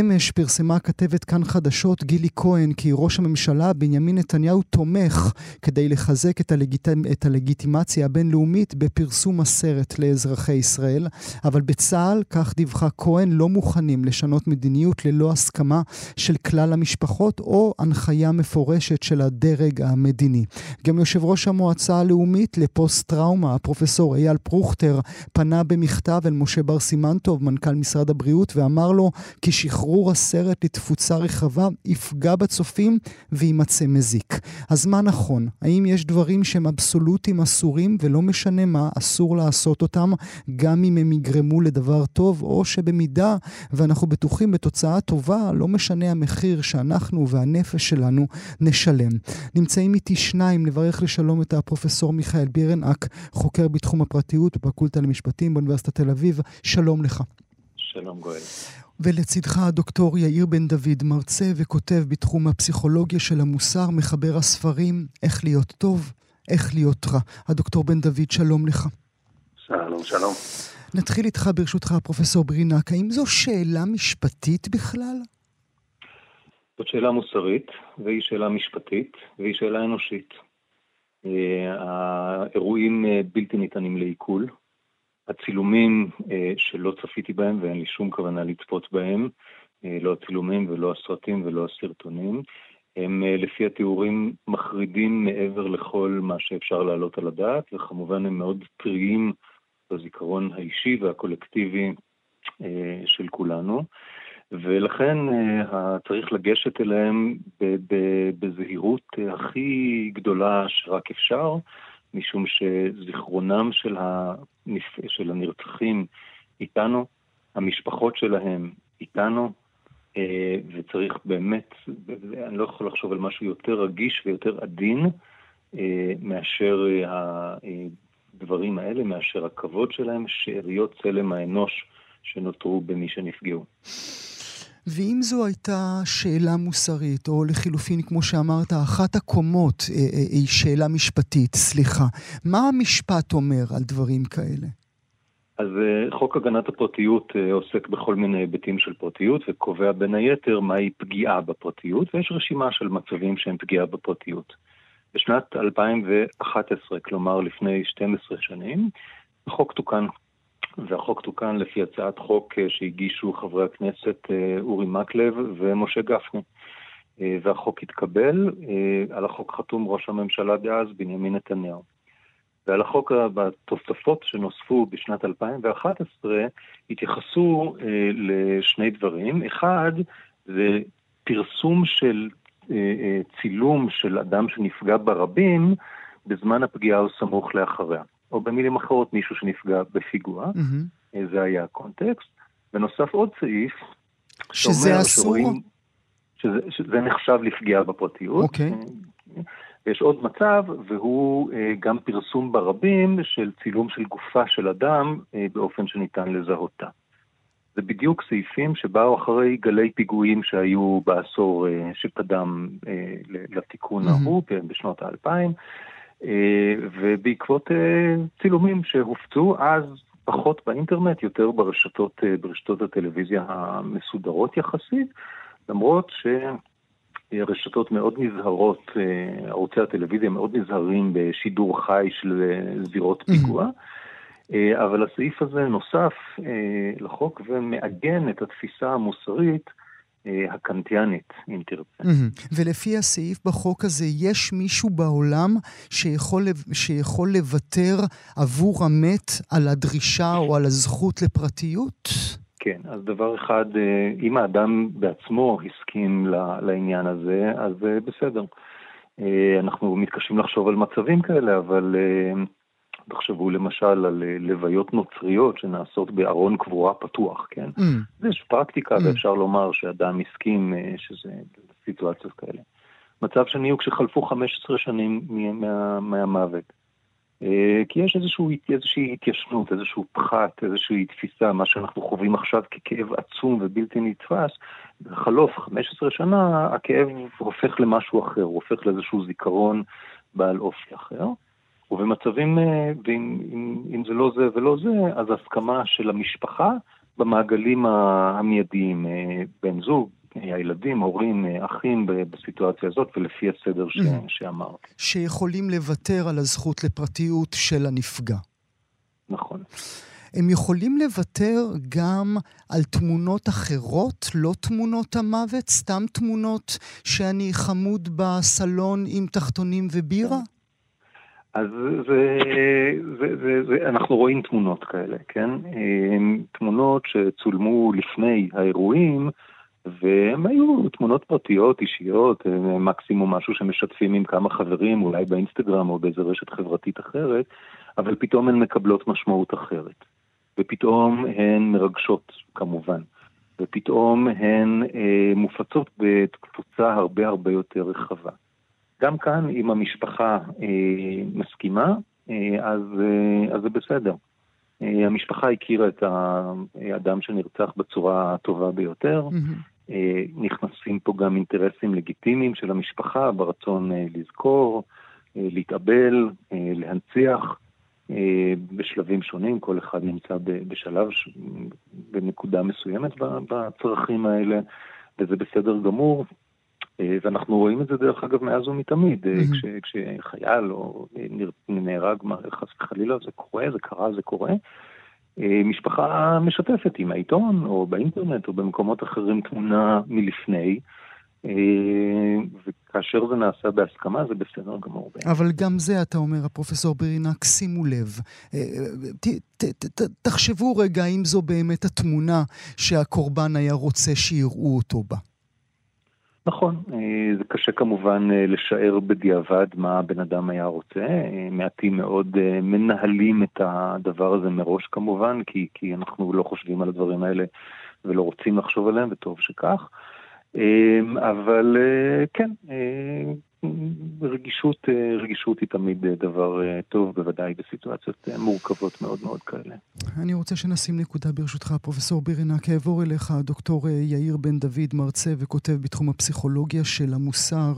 אמש פרסמה כתבת כאן חדשות גילי כהן כי ראש הממשלה בנימין נתניהו תומך כדי לחזק את, הלגיט... את הלגיטימציה הבינלאומית בפרסום הסרט. לאזרחי ישראל, אבל בצה"ל, כך דיווחה כהן, לא מוכנים לשנות מדיניות ללא הסכמה של כלל המשפחות או הנחיה מפורשת של הדרג המדיני. גם יושב ראש המועצה הלאומית לפוסט-טראומה, הפרופסור אייל פרוכטר, פנה במכתב אל משה בר סימנטוב, מנכ"ל משרד הבריאות, ואמר לו כי שחרור הסרט לתפוצה רחבה יפגע בצופים ויימצא מזיק. אז מה נכון? האם יש דברים שהם אבסולוטיים אסורים ולא משנה מה, אסור לעשות אותם? אותם, גם אם הם יגרמו לדבר טוב, או שבמידה ואנחנו בטוחים בתוצאה טובה, לא משנה המחיר שאנחנו והנפש שלנו נשלם. נמצאים איתי שניים, לברך לשלום את הפרופסור מיכאל בירנאק, חוקר בתחום הפרטיות בפקולטה למשפטים באוניברסיטת תל אביב. שלום לך. שלום גואל. ולצידך הדוקטור יאיר בן דוד, מרצה וכותב בתחום הפסיכולוגיה של המוסר, מחבר הספרים "איך להיות טוב, איך להיות רע". הדוקטור בן דוד, שלום לך. שלום, שלום. נתחיל איתך ברשותך, פרופסור ברינק. האם זו שאלה משפטית בכלל? זאת שאלה מוסרית, והיא שאלה משפטית, והיא שאלה אנושית. האירועים בלתי ניתנים לעיכול. הצילומים שלא צפיתי בהם ואין לי שום כוונה לצפות בהם, לא הצילומים ולא הסרטים ולא הסרטונים, הם לפי התיאורים מחרידים מעבר לכל מה שאפשר להעלות על הדעת, וכמובן הם מאוד טריים בזיכרון האישי והקולקטיבי של כולנו. ולכן צריך לגשת אליהם בזהירות הכי גדולה שרק אפשר, משום שזיכרונם של, הנפ... של הנרצחים איתנו, המשפחות שלהם איתנו, וצריך באמת, אני לא יכול לחשוב על משהו יותר רגיש ויותר עדין מאשר הדברים האלה, מאשר הכבוד שלהם, שאריות צלם האנוש שנותרו במי שנפגעו. ואם זו הייתה שאלה מוסרית, או לחילופין, כמו שאמרת, אחת הקומות אה, אה, היא שאלה משפטית, סליחה, מה המשפט אומר על דברים כאלה? אז אה, חוק הגנת הפרטיות עוסק בכל מיני היבטים של פרטיות וקובע בין היתר מהי פגיעה בפרטיות, ויש רשימה של מצבים שהם פגיעה בפרטיות. בשנת 2011, כלומר לפני 12 שנים, החוק תוקן והחוק תוקן לפי הצעת חוק אה, שהגישו חברי הכנסת אה, אורי מקלב ומשה גפני. אה, והחוק התקבל, על החוק חתום ראש הממשלה דאז בנימין נתניהו. ועל החוק, בתוספות שנוספו בשנת 2011, התייחסו לשני דברים. אחד, זה פרסום של צילום של אדם שנפגע ברבים בזמן הפגיעה או סמוך לאחריה. או במילים אחרות מישהו שנפגע בפיגוע, mm-hmm. זה היה הקונטקסט. ונוסף עוד סעיף, שזה אסור? שרואים, שזה, שזה נחשב לפגיעה בפרטיות. אוקיי. Okay. יש עוד מצב, והוא אה, גם פרסום ברבים של צילום של גופה של אדם אה, באופן שניתן לזהותה. זה בדיוק סעיפים שבאו אחרי גלי פיגועים שהיו בעשור שקדם לתיקון ההוא, mm-hmm. בשנות האלפיים. אה, ובעקבות אה, צילומים שהופצו אז פחות באינטרנט, יותר ברשתות, אה, ברשתות הטלוויזיה המסודרות יחסית, למרות שרשתות מאוד נזהרות, ערוצי הטלוויזיה מאוד נזהרים בשידור חי של זירות פיגוע. אבל הסעיף הזה נוסף לחוק ומעגן את התפיסה המוסרית אה, הקנטיאנית, אם תרצה. ולפי הסעיף בחוק הזה, יש מישהו בעולם שיכול, שיכול לוותר עבור המת על הדרישה או על הזכות לפרטיות? כן, אז דבר אחד, אה, אם האדם בעצמו הסכים לעניין הזה, אז אה, בסדר. אנחנו מתקשים לחשוב על מצבים כאלה, אבל תחשבו למשל על אה, לוויות נוצריות שנעשות בארון קבורה פתוח, כן? Mm. יש פרקטיקה mm. ואפשר לומר שאדם הסכים אה, שזה סיטואציות כאלה. מצב שני הוא כשחלפו 15 שנים מה, מהמוות. אה, כי יש איזשהו, איזושהי התיישנות, איזשהו פחת, איזושהי תפיסה, מה שאנחנו חווים עכשיו ככאב עצום ובלתי נתפס, בחלוף 15 שנה הכאב הופך למשהו אחר, הופך לאיזשהו זיכרון בעל אופי אחר. ובמצבים, אה, ואם אם, אם זה לא זה ולא זה, אז הסכמה של המשפחה במעגלים המיידיים, אה, בן זוג, הילדים, הורים, אה, אחים בסיטואציה הזאת, ולפי הסדר ש... Mm-hmm. שאמרתי. שיכולים לוותר על הזכות לפרטיות של הנפגע. נכון. הם יכולים לוותר גם על תמונות אחרות, לא תמונות המוות, סתם תמונות שאני חמוד בסלון עם תחתונים ובירה? אז זה, זה, זה, זה, אנחנו רואים תמונות כאלה, כן? תמונות שצולמו לפני האירועים, והן היו תמונות פרטיות, אישיות, מקסימום משהו שמשתפים עם כמה חברים, אולי באינסטגרם או באיזה רשת חברתית אחרת, אבל פתאום הן מקבלות משמעות אחרת. ופתאום הן מרגשות, כמובן. ופתאום הן אה, מופצות בתפוצה הרבה הרבה יותר רחבה. גם כאן, אם המשפחה אה, מסכימה, אה, אז, אה, אז זה בסדר. אה, המשפחה הכירה את האדם שנרצח בצורה הטובה ביותר. Mm-hmm. אה, נכנסים פה גם אינטרסים לגיטימיים של המשפחה ברצון אה, לזכור, אה, להתאבל, אה, להנציח. בשלבים שונים, כל אחד נמצא בשלב, בנקודה מסוימת בצרכים האלה, וזה בסדר גמור. ואנחנו רואים את זה דרך אגב מאז ומתמיד. כש, כשחייל או נהרג, חס וחלילה, זה קורה, זה קרה, זה קורה. משפחה משתפת עם העיתון או באינטרנט או במקומות אחרים תמונה מלפני. אה, וכאשר זה נעשה בהסכמה זה בסדר גמור. אבל גם זה, אתה אומר, הפרופסור ברירנק, שימו לב, אה, ת, ת, ת, תחשבו רגע אם זו באמת התמונה שהקורבן היה רוצה שיראו אותו בה. נכון, אה, זה קשה כמובן לשער בדיעבד מה הבן אדם היה רוצה. מעטים מאוד מנהלים את הדבר הזה מראש כמובן, כי, כי אנחנו לא חושבים על הדברים האלה ולא רוצים לחשוב עליהם, וטוב שכך. אבל אה, כן, אה, רגישות, אה, רגישות היא תמיד דבר טוב, בוודאי בסיטואציות מורכבות מאוד מאוד כאלה. אני רוצה שנשים נקודה ברשותך, פרופסור בירנק, אעבור אליך, דוקטור יאיר בן דוד, מרצה וכותב בתחום הפסיכולוגיה של המוסר.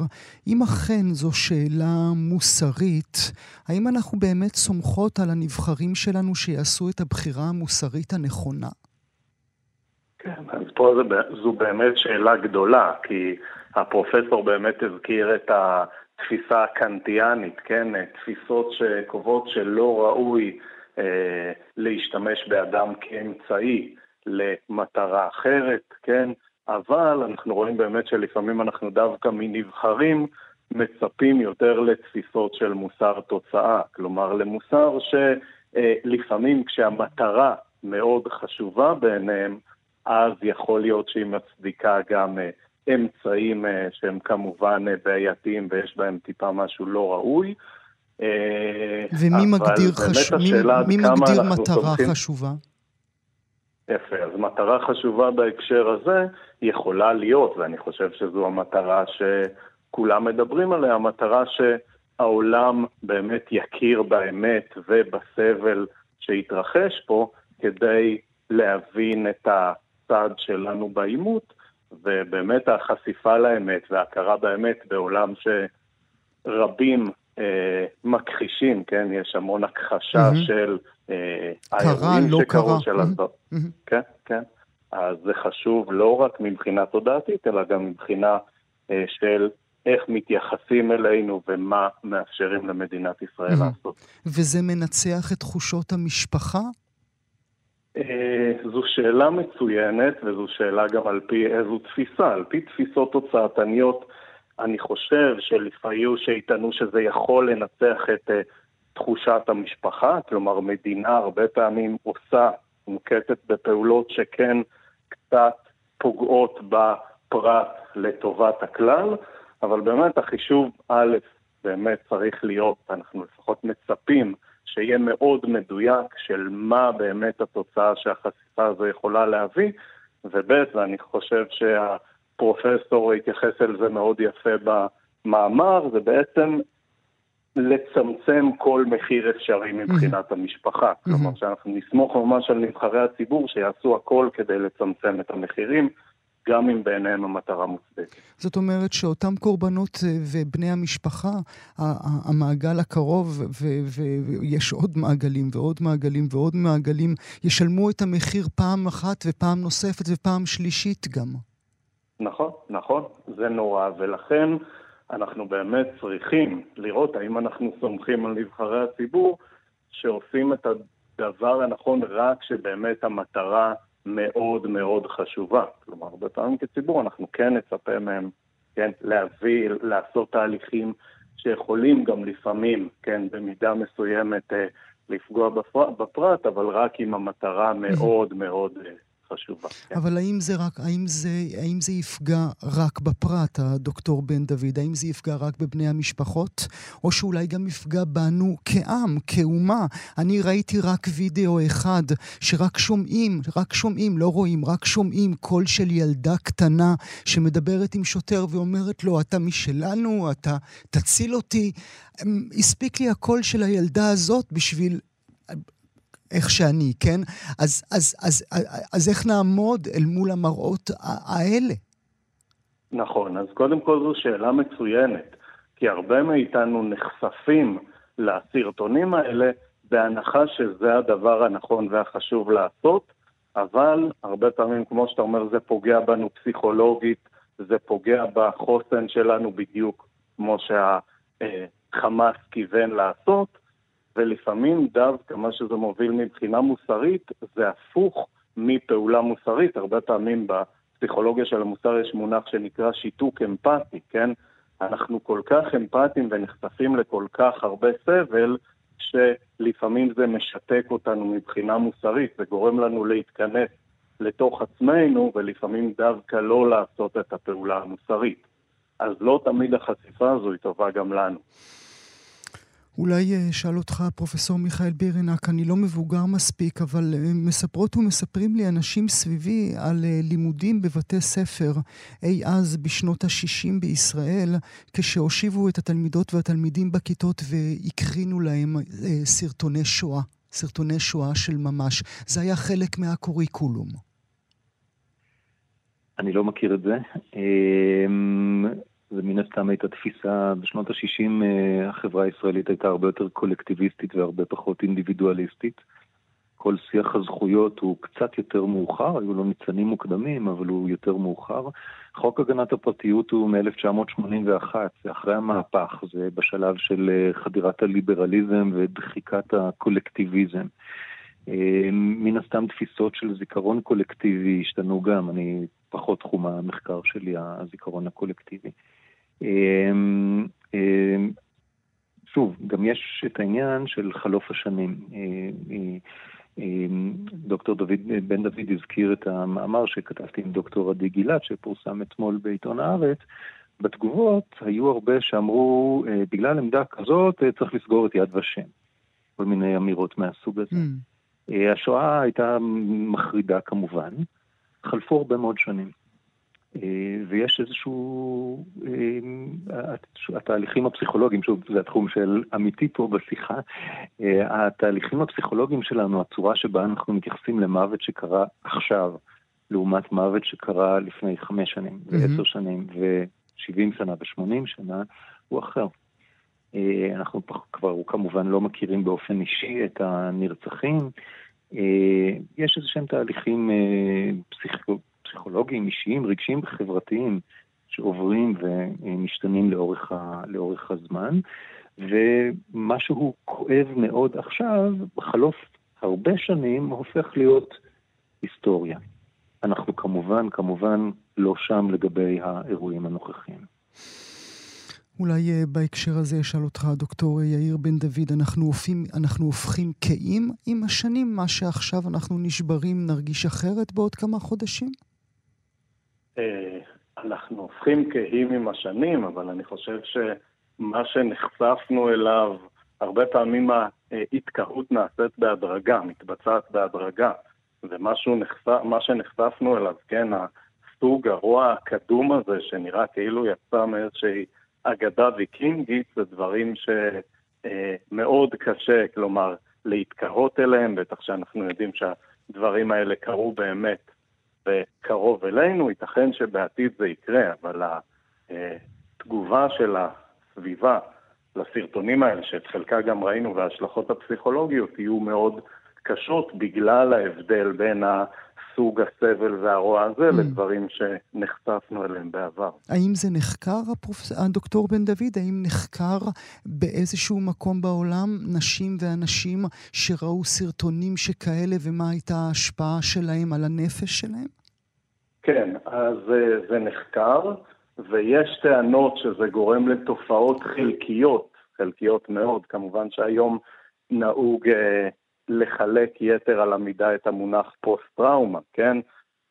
אם אכן זו שאלה מוסרית, האם אנחנו באמת סומכות על הנבחרים שלנו שיעשו את הבחירה המוסרית הנכונה? כן, אז פה זה, זו באמת שאלה גדולה, כי הפרופסור באמת הזכיר את התפיסה הקנטיאנית, כן? תפיסות שקובעות שלא ראוי אה, להשתמש באדם כאמצעי למטרה אחרת, כן? אבל אנחנו רואים באמת שלפעמים אנחנו דווקא מנבחרים מצפים יותר לתפיסות של מוסר תוצאה, כלומר למוסר שלפעמים כשהמטרה מאוד חשובה בעיניהם, אז יכול להיות שהיא מצדיקה גם אה, אמצעים אה, שהם כמובן אה, בעייתיים ויש בהם טיפה משהו לא ראוי. ומי מגדיר, חש... מי, מי מגדיר מטרה סומכים... חשובה? יפה, אז מטרה חשובה בהקשר הזה יכולה להיות, ואני חושב שזו המטרה שכולם מדברים עליה, המטרה שהעולם באמת יכיר באמת ובסבל שהתרחש פה, כדי להבין את. הצד שלנו בעימות, ובאמת החשיפה לאמת וההכרה באמת בעולם שרבים אה, מכחישים, כן? יש המון הכחשה mm-hmm. של אה, האירועים לא שקרו, קרה. של mm-hmm. כן, כן. אז זה חשוב לא רק מבחינה תודעתית, אלא גם מבחינה אה, של איך מתייחסים אלינו ומה מאפשרים למדינת ישראל. לעשות. וזה מנצח את תחושות המשפחה? אה, זו שאלה מצוינת, וזו שאלה גם על פי איזו תפיסה. על פי תפיסות תוצאתניות, אני חושב שלפעמים שיטענו שזה יכול לנצח את uh, תחושת המשפחה, כלומר מדינה הרבה פעמים עושה, נוקטת בפעולות שכן קצת פוגעות בפרט לטובת הכלל, אבל באמת החישוב א', באמת צריך להיות, אנחנו לפחות מצפים, שיהיה מאוד מדויק של מה באמת התוצאה שהחשיפה הזו יכולה להביא, וב', ואני חושב שהפרופסור התייחס אל זה מאוד יפה במאמר, זה בעצם לצמצם כל מחיר אפשרי מבחינת המשפחה. כלומר, שאנחנו נסמוך ממש על נבחרי הציבור שיעשו הכל כדי לצמצם את המחירים. גם אם בעיניהם המטרה מוצדקת. זאת אומרת שאותם קורבנות אה, ובני המשפחה, המעגל הקרוב, ויש עוד מעגלים ועוד מעגלים ועוד מעגלים, ישלמו את המחיר פעם אחת ופעם נוספת ופעם שלישית גם. נכון, נכון, זה נורא, ולכן אנחנו באמת צריכים לראות האם אנחנו סומכים על נבחרי הציבור שעושים את הדבר הנכון רק שבאמת המטרה מאוד מאוד חשובה. כלומר, הרבה פעמים כציבור אנחנו כן נצפה מהם, כן, להביא, לעשות תהליכים שיכולים גם לפעמים, כן, במידה מסוימת אה, לפגוע בפרט, אבל רק עם המטרה מאוד מאוד אה, חשובה. כן. אבל האם זה רק, האם זה, האם זה יפגע רק בפרט, הדוקטור בן דוד? האם זה יפגע רק בבני המשפחות? או שאולי גם יפגע בנו כעם, כאומה? אני ראיתי רק וידאו אחד שרק שומעים, רק שומעים, לא רואים, רק שומעים קול של ילדה קטנה שמדברת עם שוטר ואומרת לו, אתה משלנו, אתה תציל אותי. אמ, הספיק לי הקול של הילדה הזאת בשביל איך שאני, כן? אז, אז, אז, אז, אז איך נעמוד אל מול המראות האלה? נכון, אז קודם כל זו שאלה מצוינת, כי הרבה מאיתנו נחשפים לסרטונים האלה בהנחה שזה הדבר הנכון והחשוב לעשות, אבל הרבה פעמים, כמו שאתה אומר, זה פוגע בנו פסיכולוגית זה פוגע בחוסן שלנו בדיוק כמו שהחמאס כיוון לעשות, ולפעמים דווקא מה שזה מוביל מבחינה מוסרית זה הפוך מפעולה מוסרית. הרבה פעמים בפסיכולוגיה של המוסר יש מונח שנקרא שיתוק אמפתי, כן? אנחנו כל כך אמפתיים ונחשפים לכל כך הרבה סבל, שלפעמים זה משתק אותנו מבחינה מוסרית, זה גורם לנו להתכנס לתוך עצמנו, ולפעמים דווקא לא לעשות את הפעולה המוסרית. אז לא תמיד החשיפה הזו היא טובה גם לנו. אולי אה, אשאל אותך, פרופסור מיכאל בירנק, אני לא מבוגר מספיק, אבל אה, מספרות ומספרים לי אנשים סביבי על אה, לימודים בבתי ספר אי אז בשנות ה-60 בישראל, כשהושיבו את התלמידות והתלמידים בכיתות והקרינו להם סרטוני שואה, סרטוני שואה של ממש. זה היה חלק מהקוריקולום. אני לא מכיר את זה. זה מן הסתם הייתה תפיסה, בשנות ה-60 אה, החברה הישראלית הייתה הרבה יותר קולקטיביסטית והרבה פחות אינדיבידואליסטית. כל שיח הזכויות הוא קצת יותר מאוחר, היו לו ניצנים מוקדמים, אבל הוא יותר מאוחר. חוק הגנת הפרטיות הוא מ-1981, זה אחרי המהפך, זה בשלב של אה, חדירת הליברליזם ודחיקת הקולקטיביזם. אה, מן הסתם תפיסות של זיכרון קולקטיבי השתנו גם, אני פחות תחום המחקר שלי, הזיכרון הקולקטיבי. אמ, אמ, שוב, גם יש את העניין של חלוף השנים. אה, אה, אמ, דוקטור דוד, בן דוד הזכיר את המאמר שכתבתי עם דוקטור עדי גילת, שפורסם אתמול בעיתון הארץ. בתגובות היו הרבה שאמרו, אה, בגלל עמדה כזאת צריך לסגור את יד ושם. כל מיני אמירות מהסוג הזה. Mm. השואה הייתה מחרידה כמובן, חלפו הרבה מאוד שנים. אה, ויש איזשהו, אה, התהליכים הפסיכולוגיים, שוב, זה התחום של אמיתי פה בשיחה, אה, התהליכים הפסיכולוגיים שלנו, הצורה שבה אנחנו מתייחסים למוות שקרה עכשיו, לעומת מוות שקרה לפני חמש שנים, ועשר שנים, ושבעים שנה ושמונים שנה, הוא אחר. אנחנו כבר כמובן לא מכירים באופן אישי את הנרצחים. יש איזה שהם תהליכים פסיכולוגיים. פסיכולוגיים, אישיים, רגשיים וחברתיים שעוברים ומשתנים לאורך, ה, לאורך הזמן. ומשהו כואב מאוד עכשיו, בחלוף הרבה שנים, הופך להיות היסטוריה. אנחנו כמובן, כמובן לא שם לגבי האירועים הנוכחיים. אולי אה, בהקשר הזה אשאל אותך, דוקטור יאיר בן דוד, אנחנו, הופכים, אנחנו הופכים קהים עם השנים? מה שעכשיו אנחנו נשברים נרגיש אחרת בעוד כמה חודשים? אה, אנחנו הופכים כהים עם השנים, אבל אני חושב שמה שנחשפנו אליו, הרבה פעמים ההתקהות נעשית בהדרגה, מתבצעת בהדרגה. ומה שנחשפנו אליו, כן, הסוג הרוע הקדום הזה, שנראה כאילו יצא מאיזושהי אגדה ויקינגית, זה דברים שמאוד אה, קשה, כלומר, להתקהות אליהם, בטח שאנחנו יודעים שהדברים האלה קרו באמת וקרוב אלינו, ייתכן שבעתיד זה יקרה, אבל התגובה של הסביבה לסרטונים האלה, שאת חלקה גם ראינו, וההשלכות הפסיכולוגיות יהיו מאוד קשות בגלל ההבדל בין סוג הסבל והרוע הזה mm. לדברים שנחשפנו אליהם בעבר. האם זה נחקר, הפרופס... הדוקטור בן דוד? האם נחקר באיזשהו מקום בעולם נשים ואנשים שראו סרטונים שכאלה ומה הייתה ההשפעה שלהם על הנפש שלהם? כן, אז אה, זה נחקר, ויש טענות שזה גורם לתופעות חלקיות, חלקיות מאוד. כמובן שהיום נהוג אה, לחלק יתר על המידה את המונח פוסט-טראומה, כן?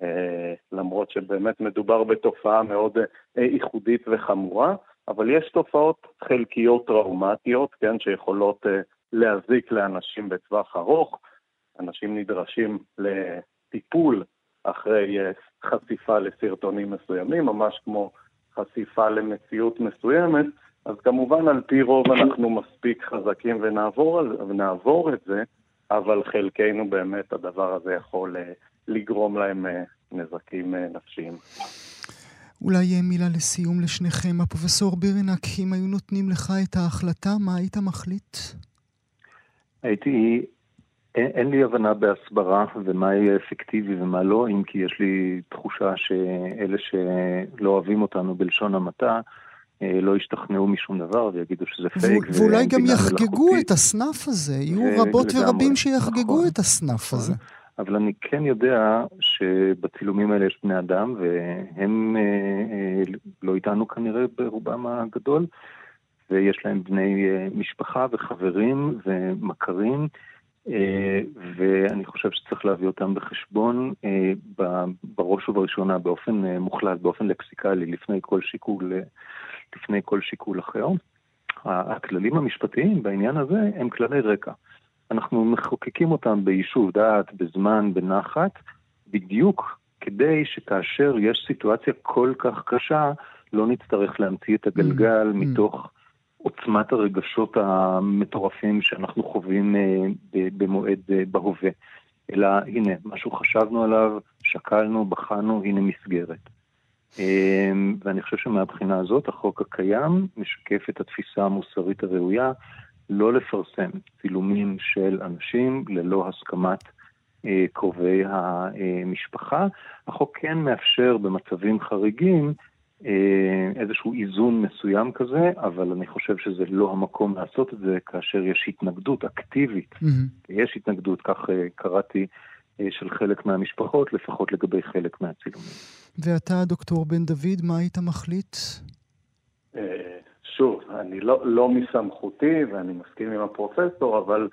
אה, למרות שבאמת מדובר בתופעה מאוד אה, ייחודית וחמורה, אבל יש תופעות חלקיות טראומטיות, כן? שיכולות אה, להזיק לאנשים בטווח ארוך. אנשים נדרשים לטיפול אחרי חשיפה לסרטונים מסוימים, ממש כמו חשיפה למציאות מסוימת, אז כמובן על פי רוב אנחנו מספיק חזקים ונעבור, ונעבור את זה, אבל חלקנו באמת הדבר הזה יכול אה, לגרום להם אה, נזקים אה, נפשיים. אולי מילה לסיום לשניכם. הפרופסור בירנק, אם היו נותנים לך את ההחלטה, מה היית מחליט? הייתי אין, אין לי הבנה בהסברה ומה יהיה אפקטיבי ומה לא, אם כי יש לי תחושה שאלה שלא אוהבים אותנו בלשון המעטה, לא ישתכנעו משום דבר ויגידו שזה פייק. ואולי גם יחגגו את הסנאף הזה, יהיו רבות ורבים שיחגגו נכון, את הסנאף הזה. נכון. אבל אני כן יודע שבצילומים האלה יש בני אדם, והם אה, אה, לא איתנו כנראה ברובם הגדול, ויש להם בני משפחה וחברים ומכרים. ואני חושב שצריך להביא אותם בחשבון בראש ובראשונה באופן מוחלט, באופן לקסיקלי, לפני כל שיקול לפני כל שיקול אחר. הכללים המשפטיים בעניין הזה הם כללי רקע. אנחנו מחוקקים אותם ביישוב דעת, בזמן, בנחת, בדיוק כדי שכאשר יש סיטואציה כל כך קשה, לא נצטרך להמציא את הגלגל mm-hmm. מתוך עוצמת הרגשות המטורפים שאנחנו חווים אה, במועד אה, בהווה. אלא הנה, משהו חשבנו עליו, שקלנו, בחנו, הנה מסגרת. אמ, ואני חושב שמבחינה הזאת החוק הקיים משקף את התפיסה המוסרית הראויה לא לפרסם צילומים של אנשים ללא הסכמת אה, קרובי המשפחה. החוק כן מאפשר במצבים חריגים אה, איזשהו איזון מסוים כזה, אבל אני חושב שזה לא המקום לעשות את זה כאשר יש התנגדות אקטיבית. Mm-hmm. יש התנגדות, כך אה, קראתי של חלק מהמשפחות, לפחות לגבי חלק מהצילומים. ואתה, דוקטור בן דוד, מה היית מחליט? אה, שוב, אני לא, לא מסמכותי ואני מסכים עם הפרופסור, אבל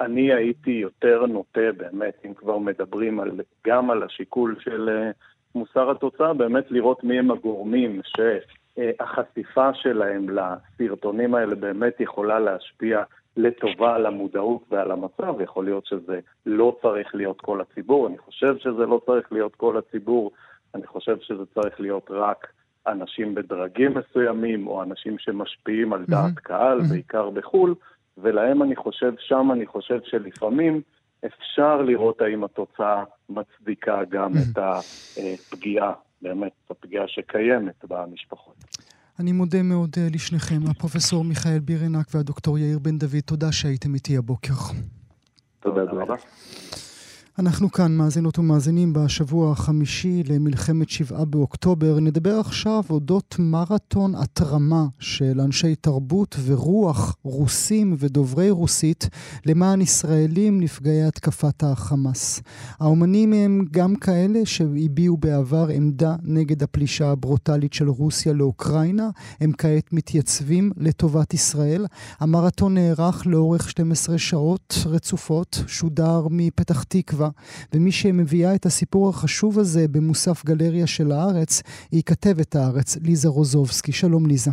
אני הייתי יותר נוטה באמת, אם כבר מדברים על, גם על השיקול של אה, מוסר התוצאה, באמת לראות מי הם הגורמים שהחשיפה שלהם לסרטונים האלה באמת יכולה להשפיע לטובה על המודעות ועל המצב, יכול להיות שזה לא צריך להיות כל הציבור, אני חושב שזה לא צריך להיות כל הציבור, אני חושב שזה צריך להיות רק אנשים בדרגים מסוימים, או אנשים שמשפיעים על דעת mm-hmm. קהל, mm-hmm. בעיקר בחו"ל, ולהם אני חושב, שם אני חושב שלפעמים אפשר לראות האם התוצאה מצדיקה גם mm-hmm. את הפגיעה, באמת, את הפגיעה שקיימת במשפחות. אני מודה מאוד אה, לשניכם, הפרופסור מיכאל בירנק והדוקטור יאיר בן דוד, תודה שהייתם איתי הבוקר. תודה רבה. אנחנו כאן, מאזינות ומאזינים, בשבוע החמישי למלחמת שבעה באוקטובר. נדבר עכשיו אודות מרתון התרמה של אנשי תרבות ורוח רוסים ודוברי רוסית למען ישראלים נפגעי התקפת החמאס. האומנים הם גם כאלה שהביעו בעבר עמדה נגד הפלישה הברוטלית של רוסיה לאוקראינה. הם כעת מתייצבים לטובת ישראל. המרתון נערך לאורך 12 שעות רצופות, שודר מפתח תקווה. טבע, ומי שמביאה את הסיפור החשוב הזה במוסף גלריה של הארץ, היא כתבת הארץ, ליזה רוזובסקי. שלום ליזה.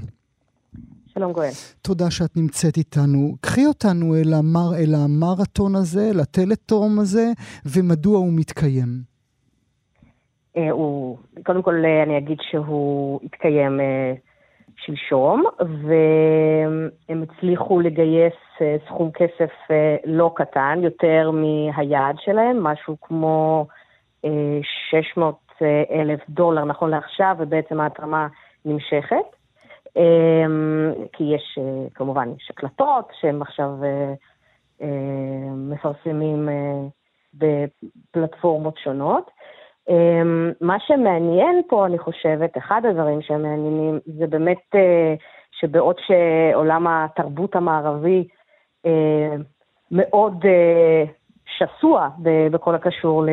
שלום גואל. תודה שאת נמצאת איתנו. קחי אותנו אל, המר, אל המרתון הזה, לטלטום הזה, ומדוע הוא מתקיים. אה, הוא, קודם כל אה, אני אגיד שהוא התקיים אה, שלשום, והם הצליחו לגייס סכום כסף אה, לא קטן, יותר מהיעד שלהם, משהו כמו 600 אה, אלף דולר נכון לעכשיו, ובעצם ההתרמה נמשכת. כי יש, כמובן, יש הקלטות שהם עכשיו מפרסמים בפלטפורמות שונות. מה שמעניין פה, אני חושבת, אחד הדברים שמעניינים, זה באמת אה, שבעוד שעולם התרבות המערבי אה, מאוד אה, שסוע בכל הקשור ל...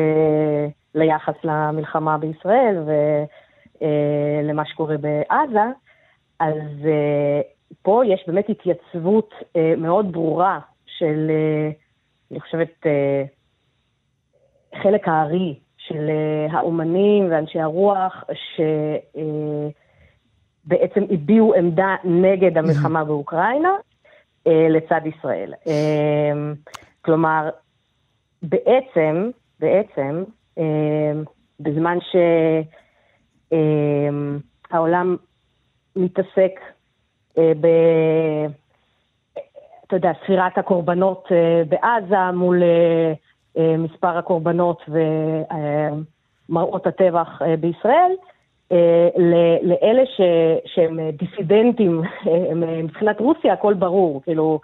ליחס למלחמה בישראל ולמה שקורה בעזה, אז פה יש באמת התייצבות מאוד ברורה של, אני חושבת, חלק הארי של אה, האומנים ואנשי הרוח, שבעצם הביעו עמדה נגד המלחמה באוקראינה. אה, לצד ישראל. אה, כלומר, בעצם, בעצם, בזמן שהעולם מתעסק ב... אתה יודע, ספירת הקורבנות בעזה מול אה, מספר הקורבנות ומראות הטבח אה, בישראל, אה, לאלה ש, שהם דיסידנטים מבחינת רוסיה, הכל ברור. כאילו,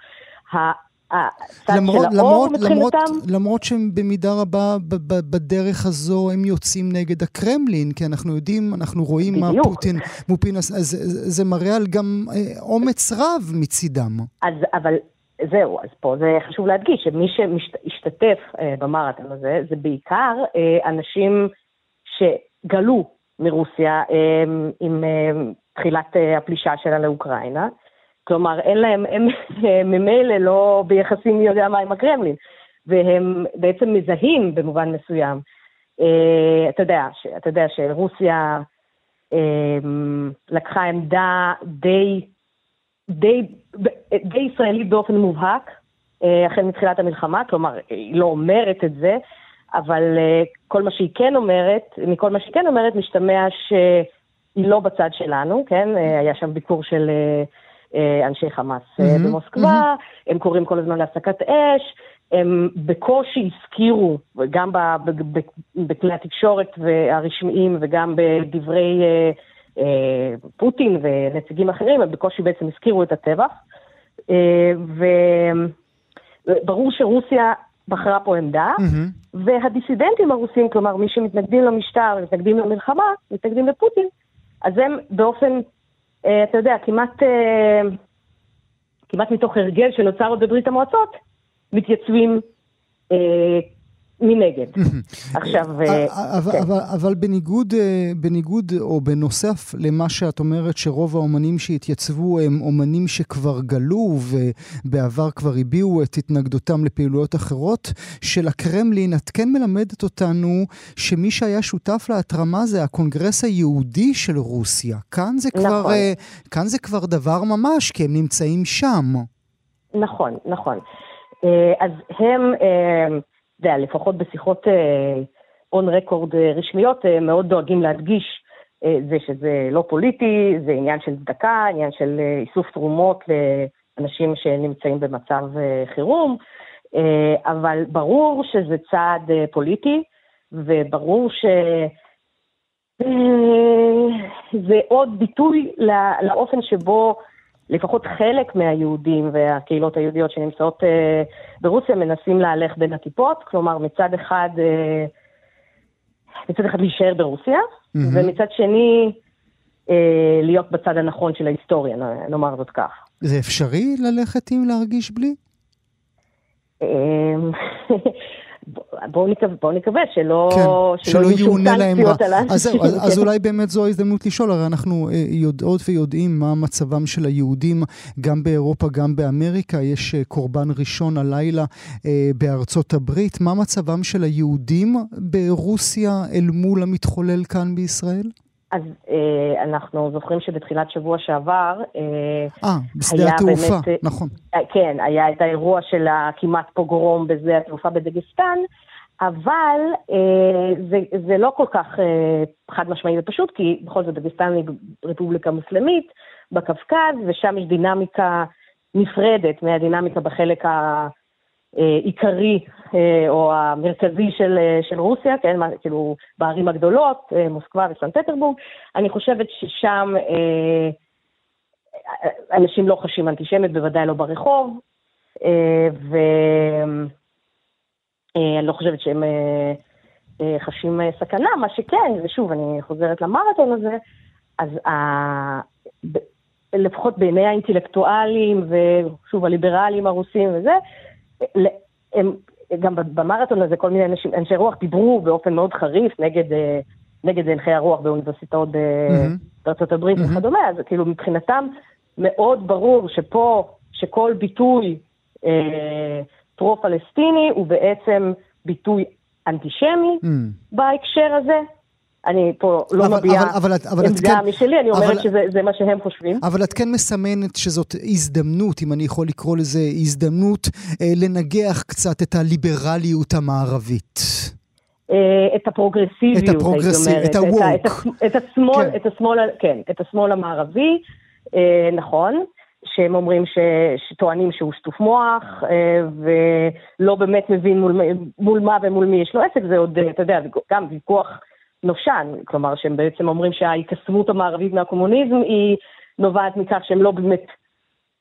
למרות, מבחינתם. למרות, למרות שהם במידה רבה בדרך הזו הם יוצאים נגד הקרמלין, כי אנחנו יודעים, אנחנו רואים בדיוק. מה פוטין, מופין, אז זה, זה מראה על גם אה, אומץ רב מצידם. אז, אבל זהו, אז פה זה חשוב להדגיש, שמי שהשתתף אה, במרתון הזה, זה בעיקר אה, אנשים שגלו מרוסיה אה, עם אה, תחילת אה, הפלישה שלה לאוקראינה. כלומר, אין להם, הם <laughs> ממילא לא ביחסים מי יודע מה עם הקרמלין, והם בעצם מזהים במובן מסוים. אה, אתה יודע, אתה יודע שרוסיה אה, לקחה עמדה די, די, די ישראלית באופן מובהק, אה, החל מתחילת המלחמה, כלומר, היא לא אומרת את זה, אבל אה, כל מה שהיא כן אומרת, מכל מה שהיא כן אומרת, משתמע שהיא לא בצד שלנו, כן? אה, היה שם ביקור של... אה, אנשי חמאס mm-hmm, במוסקבה, mm-hmm. הם קוראים כל הזמן להפסקת אש, הם בקושי הזכירו, גם בכלי התקשורת הרשמיים וגם בדברי פוטין ונציגים אחרים, הם בקושי בעצם הזכירו את הטבח. וברור שרוסיה בחרה פה עמדה, mm-hmm. והדיסידנטים הרוסים, כלומר מי שמתנגדים למשטר, מתנגדים למלחמה, מתנגדים לפוטין, אז הם באופן אה, אתה יודע, כמעט, אה, כמעט מתוך הרגל שנוצר עוד בברית המועצות, מתייצבים אה, מנגד. <laughs> עכשיו, אבל, כן. אבל, אבל בניגוד, בניגוד או בנוסף למה שאת אומרת שרוב האומנים שהתייצבו הם אומנים שכבר גלו ובעבר כבר הביעו את התנגדותם לפעילויות אחרות, של הקרמלין, את כן מלמדת אותנו שמי שהיה שותף להתרמה זה הקונגרס היהודי של רוסיה. כאן זה, נכון. כבר, כאן זה כבר דבר ממש, כי הם נמצאים שם. נכון, נכון. אז הם... יודע, לפחות בשיחות און uh, רקורד uh, רשמיות, uh, מאוד דואגים להדגיש זה שזה לא פוליטי, זה עניין של צדקה, עניין של איסוף תרומות לאנשים שנמצאים במצב חירום, אבל ברור שזה צעד פוליטי, וברור ש... זה עוד ביטוי לאופן שבו לפחות חלק מהיהודים והקהילות היהודיות שנמצאות אה, ברוסיה מנסים להלך בין הטיפות, כלומר מצד אחד, אה, מצד אחד להישאר ברוסיה, mm-hmm. ומצד שני אה, להיות בצד הנכון של ההיסטוריה, נאמר זאת כך. זה אפשרי ללכת עם להרגיש בלי? בואו נקווה, בוא נקווה שלא, כן, שלא, שלא יאונה להם רע. אז, זהו, אז, אז אולי באמת זו ההזדמנות לשאול, הרי אנחנו אה, יודעות ויודעים מה מצבם של היהודים גם באירופה, גם באמריקה. יש אה, קורבן ראשון הלילה אה, בארצות הברית. מה מצבם של היהודים ברוסיה אל מול המתחולל כאן בישראל? אז אה, אנחנו זוכרים שבתחילת שבוע שעבר, אה, אה בשדה התעופה, באמת, אה, נכון. אה, כן, היה את האירוע של הכמעט פוגרום בשדה התעופה בדגסטן, אבל אה, זה, זה לא כל כך אה, חד משמעי ופשוט, כי בכל זאת דגסטן היא רפובליקה מוסלמית בקווקז, ושם יש דינמיקה נפרדת מהדינמיקה בחלק ה... אה, עיקרי אה, או המרכזי של, אה, של רוסיה, כן, כאילו בערים הגדולות, מוסקבה וסן פטרבורג, אני חושבת ששם אנשים לא חשים אנטישמיות, בוודאי לא ברחוב, ואני לא חושבת שהם חשים סכנה, מה שכן, ושוב, אני חוזרת למרתון הזה, אז ה... לפחות בעיני האינטלקטואלים, ושוב, הליברלים הרוסים וזה, הם, גם במרתון הזה כל מיני אנשים, אנשי רוח דיברו באופן מאוד חריף נגד, אה, נגד הלכי הרוח באוניברסיטאות mm-hmm. בארצות הברית. וכדומה, אז כאילו מבחינתם מאוד ברור שפה, שכל ביטוי אה, פרו-פלסטיני הוא בעצם ביטוי אנטישמי. בהקשר הזה, אני פה לא מביעה עמדה כן, משלי, אני אומרת אבל, שזה מה שהם חושבים. אבל את כן מסמנת שזאת הזדמנות, אם אני יכול לקרוא לזה הזדמנות, אה, לנגח קצת את הליברליות המערבית. אה, את הפרוגרסיביות, את הפרוגרסיביות, את הווק. את, את, את, השמאל, כן. את השמאל, כן, את השמאל המערבי, אה, נכון. שהם אומרים ש... שטוענים שהוא שטוף מוח, אה, ולא באמת מבין מול, מול מה ומול מי יש לו עסק, זה עוד, אתה יודע, גם ויכוח נושן, כלומר שהם בעצם אומרים שההיקסמות המערבית מהקומוניזם היא נובעת מכך שהם לא באמת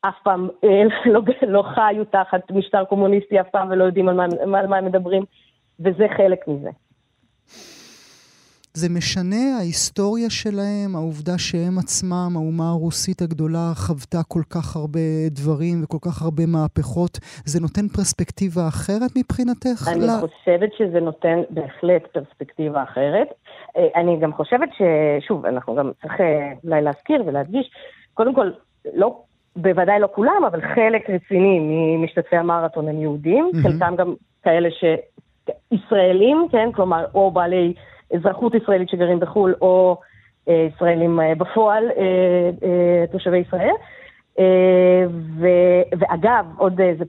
אף פעם <laughs> לא, לא חיו תחת משטר קומוניסטי אף פעם ולא יודעים על מה, על מה הם מדברים, וזה חלק מזה. זה משנה ההיסטוריה שלהם, העובדה שהם עצמם, האומה הרוסית הגדולה, חוותה כל כך הרבה דברים וכל כך הרבה מהפכות, זה נותן פרספקטיבה אחרת מבחינתך? אני לה... חושבת שזה נותן בהחלט פרספקטיבה אחרת. אה, אני גם חושבת ששוב, אנחנו גם צריך אה, אולי להזכיר ולהדגיש, קודם כל, לא, בוודאי לא כולם, אבל חלק רציני ממשתתפי המרתון הם יהודים, mm-hmm. חלקם גם כאלה ש... ישראלים, כן, כלומר, או בעלי אזרחות ישראלית שגרים בחו"ל, או אה, ישראלים אה, בפועל, אה, אה, תושבי ישראל. אה, ו, ואגב, עוד איזה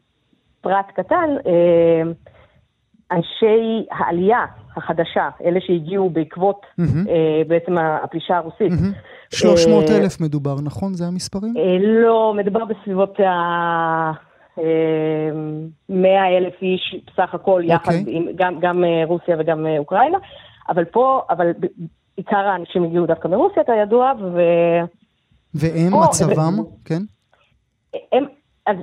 פרט קטן, אה, אנשי העלייה החדשה, אלה שהגיעו בעקבות mm-hmm. אה, בעצם הפלישה הרוסית. Mm-hmm. 300 אה, אלף מדובר, נכון? זה המספרים? אה, לא, מדובר בסביבות ה... 100 אלף איש בסך הכל, okay. יחד אוקיי. עם גם, גם רוסיה וגם אוקראינה. אבל פה, אבל עיקר האנשים הגיעו דווקא מרוסיה, אתה ידוע, ו... והם, פה, מצבם, ו... כן? הם, אז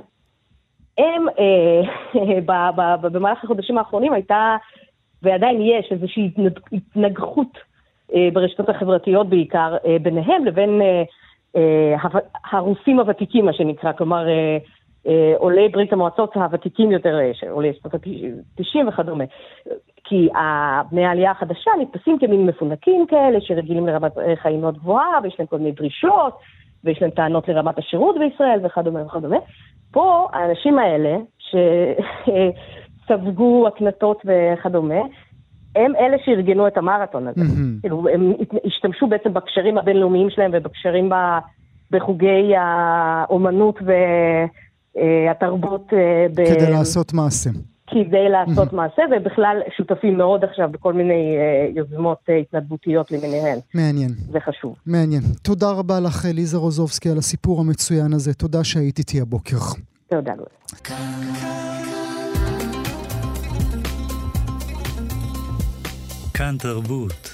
הם, אה, <laughs> במהלך החודשים האחרונים הייתה, ועדיין יש, איזושהי התנגחות אה, ברשתות החברתיות בעיקר, אה, ביניהם לבין אה, הרוסים הוותיקים, מה שנקרא, כלומר, עולי ברית המועצות הוותיקים יותר, עולי שנות ה-90 וכדומה. כי בני העלייה החדשה נתפסים כמין מפונקים כאלה, שרגילים לרמת חיים מאוד גבוהה, ויש להם כל מיני דרישות, ויש להם טענות לרמת השירות בישראל וכדומה וכדומה. פה האנשים האלה, <laughs> שספגו הקנטות וכדומה, הם אלה שארגנו את המרתון הזה. כאילו, הם השתמשו בעצם בקשרים הבינלאומיים שלהם ובקשרים בחוגי האומנות והתרבות. אה, כדי לעשות מעשה. כדי לעשות מעשה, ובכלל שותפים מאוד עכשיו בכל מיני אה, יוזמות אה, התנדבותיות למיניהן. מעניין. זה חשוב. מעניין. תודה רבה לך, ליזה רוזובסקי, על הסיפור המצוין הזה. תודה שהיית איתי הבוקר. תודה, גול. כאן תרבות.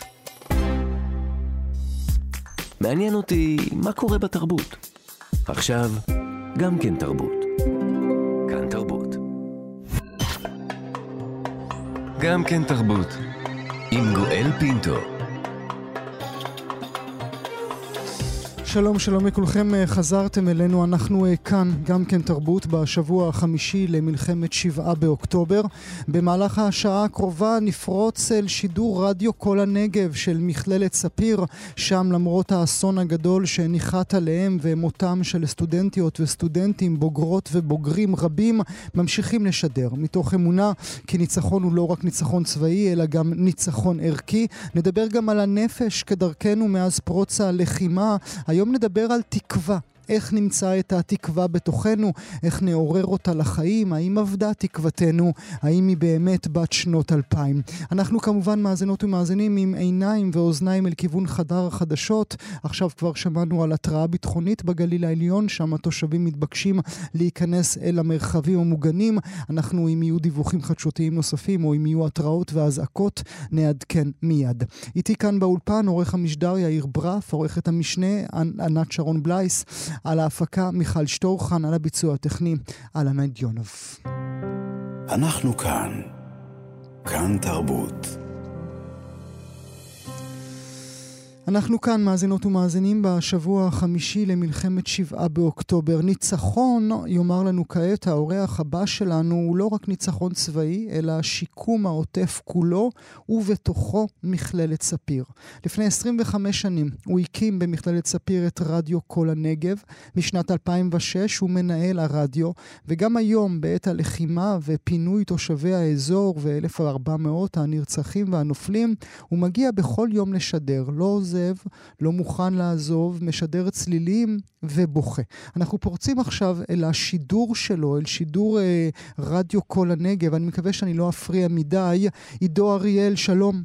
מעניין אותי מה קורה בתרבות. עכשיו, גם כן תרבות. גם כן תרבות, עם גואל פינטו. שלום, שלום לכולכם, אה, חזרתם אלינו, אנחנו אה, כאן, גם כן תרבות, בשבוע החמישי למלחמת שבעה באוקטובר. במהלך השעה הקרובה נפרוץ אל שידור רדיו כל הנגב של מכללת ספיר, שם למרות האסון הגדול שניחת עליהם ומותם של סטודנטיות וסטודנטים, בוגרות ובוגרים רבים, ממשיכים לשדר, מתוך אמונה כי ניצחון הוא לא רק ניצחון צבאי, אלא גם ניצחון ערכי. נדבר גם על הנפש כדרכנו מאז פרוץ הלחימה. היום נדבר על תקווה. איך נמצא את התקווה בתוכנו, איך נעורר אותה לחיים, האם אבדה תקוותנו, האם היא באמת בת שנות אלפיים. אנחנו כמובן מאזינות ומאזינים עם עיניים ואוזניים אל כיוון חדר החדשות. עכשיו כבר שמענו על התראה ביטחונית בגליל העליון, שם התושבים מתבקשים להיכנס אל המרחבים המוגנים. אנחנו, אם יהיו דיווחים חדשותיים נוספים, או אם יהיו התראות ואזעקות, נעדכן מיד. איתי כאן באולפן עורך המשדר יאיר ברף, עורכת המשנה ענת שרון בלייס. על ההפקה מיכל שטורחן, על הביצוע הטכני אהלן דיונוב. אנחנו כאן. כאן תרבות. אנחנו כאן, מאזינות ומאזינים, בשבוע החמישי למלחמת שבעה באוקטובר. ניצחון, יאמר לנו כעת האורח הבא שלנו, הוא לא רק ניצחון צבאי, אלא שיקום העוטף כולו, ובתוכו מכללת ספיר. לפני 25 שנים הוא הקים במכללת ספיר את רדיו כל הנגב. משנת 2006 הוא מנהל הרדיו, וגם היום, בעת הלחימה ופינוי תושבי האזור ו-1,400 הנרצחים והנופלים, הוא מגיע בכל יום לשדר. לא זה עוזב, לא מוכן לעזוב, משדר צלילים ובוכה. אנחנו פורצים עכשיו אל השידור שלו, אל שידור אה, רדיו כל הנגב, אני מקווה שאני לא אפריע מדי. עידו אריאל, שלום.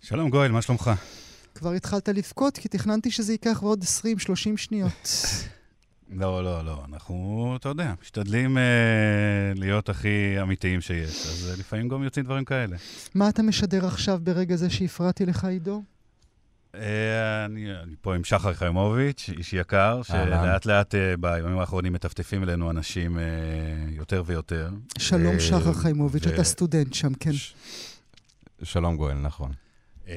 שלום גואל, מה שלומך? כבר התחלת לבכות, כי תכננתי שזה ייקח עוד 20-30 שניות. לא, לא, לא. אנחנו, אתה יודע, משתדלים אה, להיות הכי אמיתיים שיש, אז אה, לפעמים גם יוצאים דברים כאלה. מה אתה משדר עכשיו ברגע זה שהפרעתי לך, עידו? אה, אני, אני פה עם שחר חיימוביץ', איש יקר, שלאט לאט אה, בימים האחרונים מטפטפים אלינו אנשים אה, יותר ויותר. שלום, שחר חיימוביץ', אתה סטודנט שם, כן. שלום גואל, נכון. אה,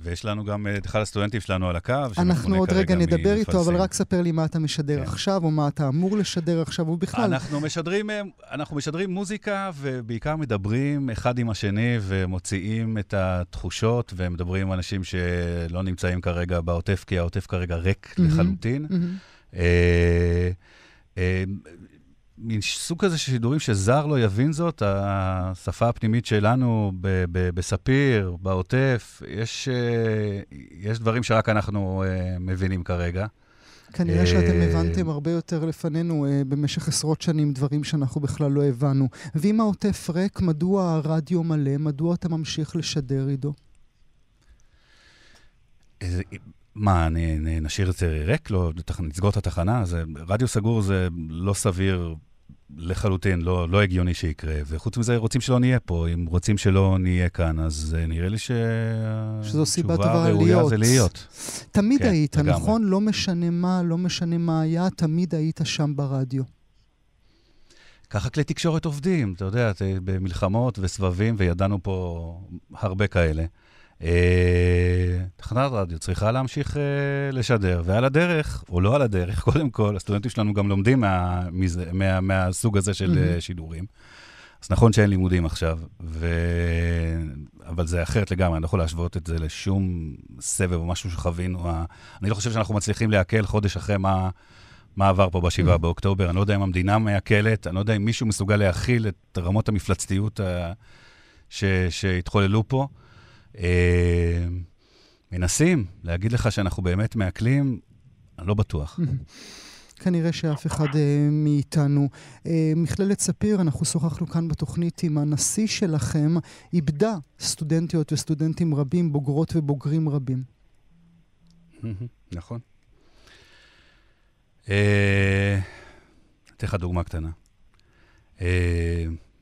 ויש לנו גם את אחד הסטודנטים שלנו על הקו, אנחנו עוד רגע נדבר איתו, אבל רק ספר לי מה אתה משדר כן. עכשיו, או מה אתה אמור לשדר עכשיו, ובכלל... אנחנו משדרים, אה, אנחנו משדרים מוזיקה, ובעיקר מדברים אחד עם השני, ומוציאים את התחושות, ומדברים עם אנשים שלא נמצאים כרגע בעוטף, כי העוטף כרגע ריק לחלוטין. אה, מין סוג כזה של שידורים שזר לא יבין זאת, השפה הפנימית שלנו ב- ב- בספיר, בעוטף, יש, אה, יש דברים שרק אנחנו אה, מבינים כרגע. כנראה שאתם הבנתם הרבה יותר לפנינו uh, במשך עשרות שנים דברים שאנחנו בכלל לא הבנו. ואם העוטף ריק, מדוע הרדיו מלא? מדוע אתה ממשיך לשדר, עידו? מה, נשאיר את זה ריק? לא, נסגור את התחנה? זה, רדיו סגור זה לא סביר לחלוטין, לא, לא הגיוני שיקרה. וחוץ מזה, רוצים שלא נהיה פה. אם רוצים שלא נהיה כאן, אז uh, נראה לי שהתשובה הראויה זה להיות. תמיד כן, היית, לגמרי. נכון? לא משנה מה, לא משנה מה היה, תמיד היית שם ברדיו. ככה כלי תקשורת עובדים, אתה יודע, במלחמות וסבבים, וידענו פה הרבה כאלה. אה, תחנת רדיו צריכה להמשיך אה, לשדר, ועל הדרך, או לא על הדרך, <laughs> קודם כל, הסטודנטים שלנו גם לומדים מה, מזה, מה, מהסוג הזה של mm-hmm. שידורים. אז נכון שאין לימודים עכשיו, ו... אבל זה אחרת לגמרי, אני לא יכול להשוות את זה לשום סבב או משהו שחווינו. אני לא חושב שאנחנו מצליחים לעכל חודש אחרי מה, מה עבר פה ב-7 mm-hmm. באוקטובר. אני לא יודע אם המדינה מעכלת, אני לא יודע אם מישהו מסוגל להכיל את רמות המפלצתיות ש... שהתחוללו פה. אה, מנסים להגיד לך שאנחנו באמת מעכלים, אני לא בטוח. <laughs> כנראה שאף אחד uh, מאיתנו. Uh, מכללת ספיר, אנחנו שוחחנו כאן בתוכנית עם הנשיא שלכם, איבדה סטודנטיות וסטודנטים רבים, בוגרות ובוגרים רבים. <laughs> נכון. אתן לך דוגמה קטנה.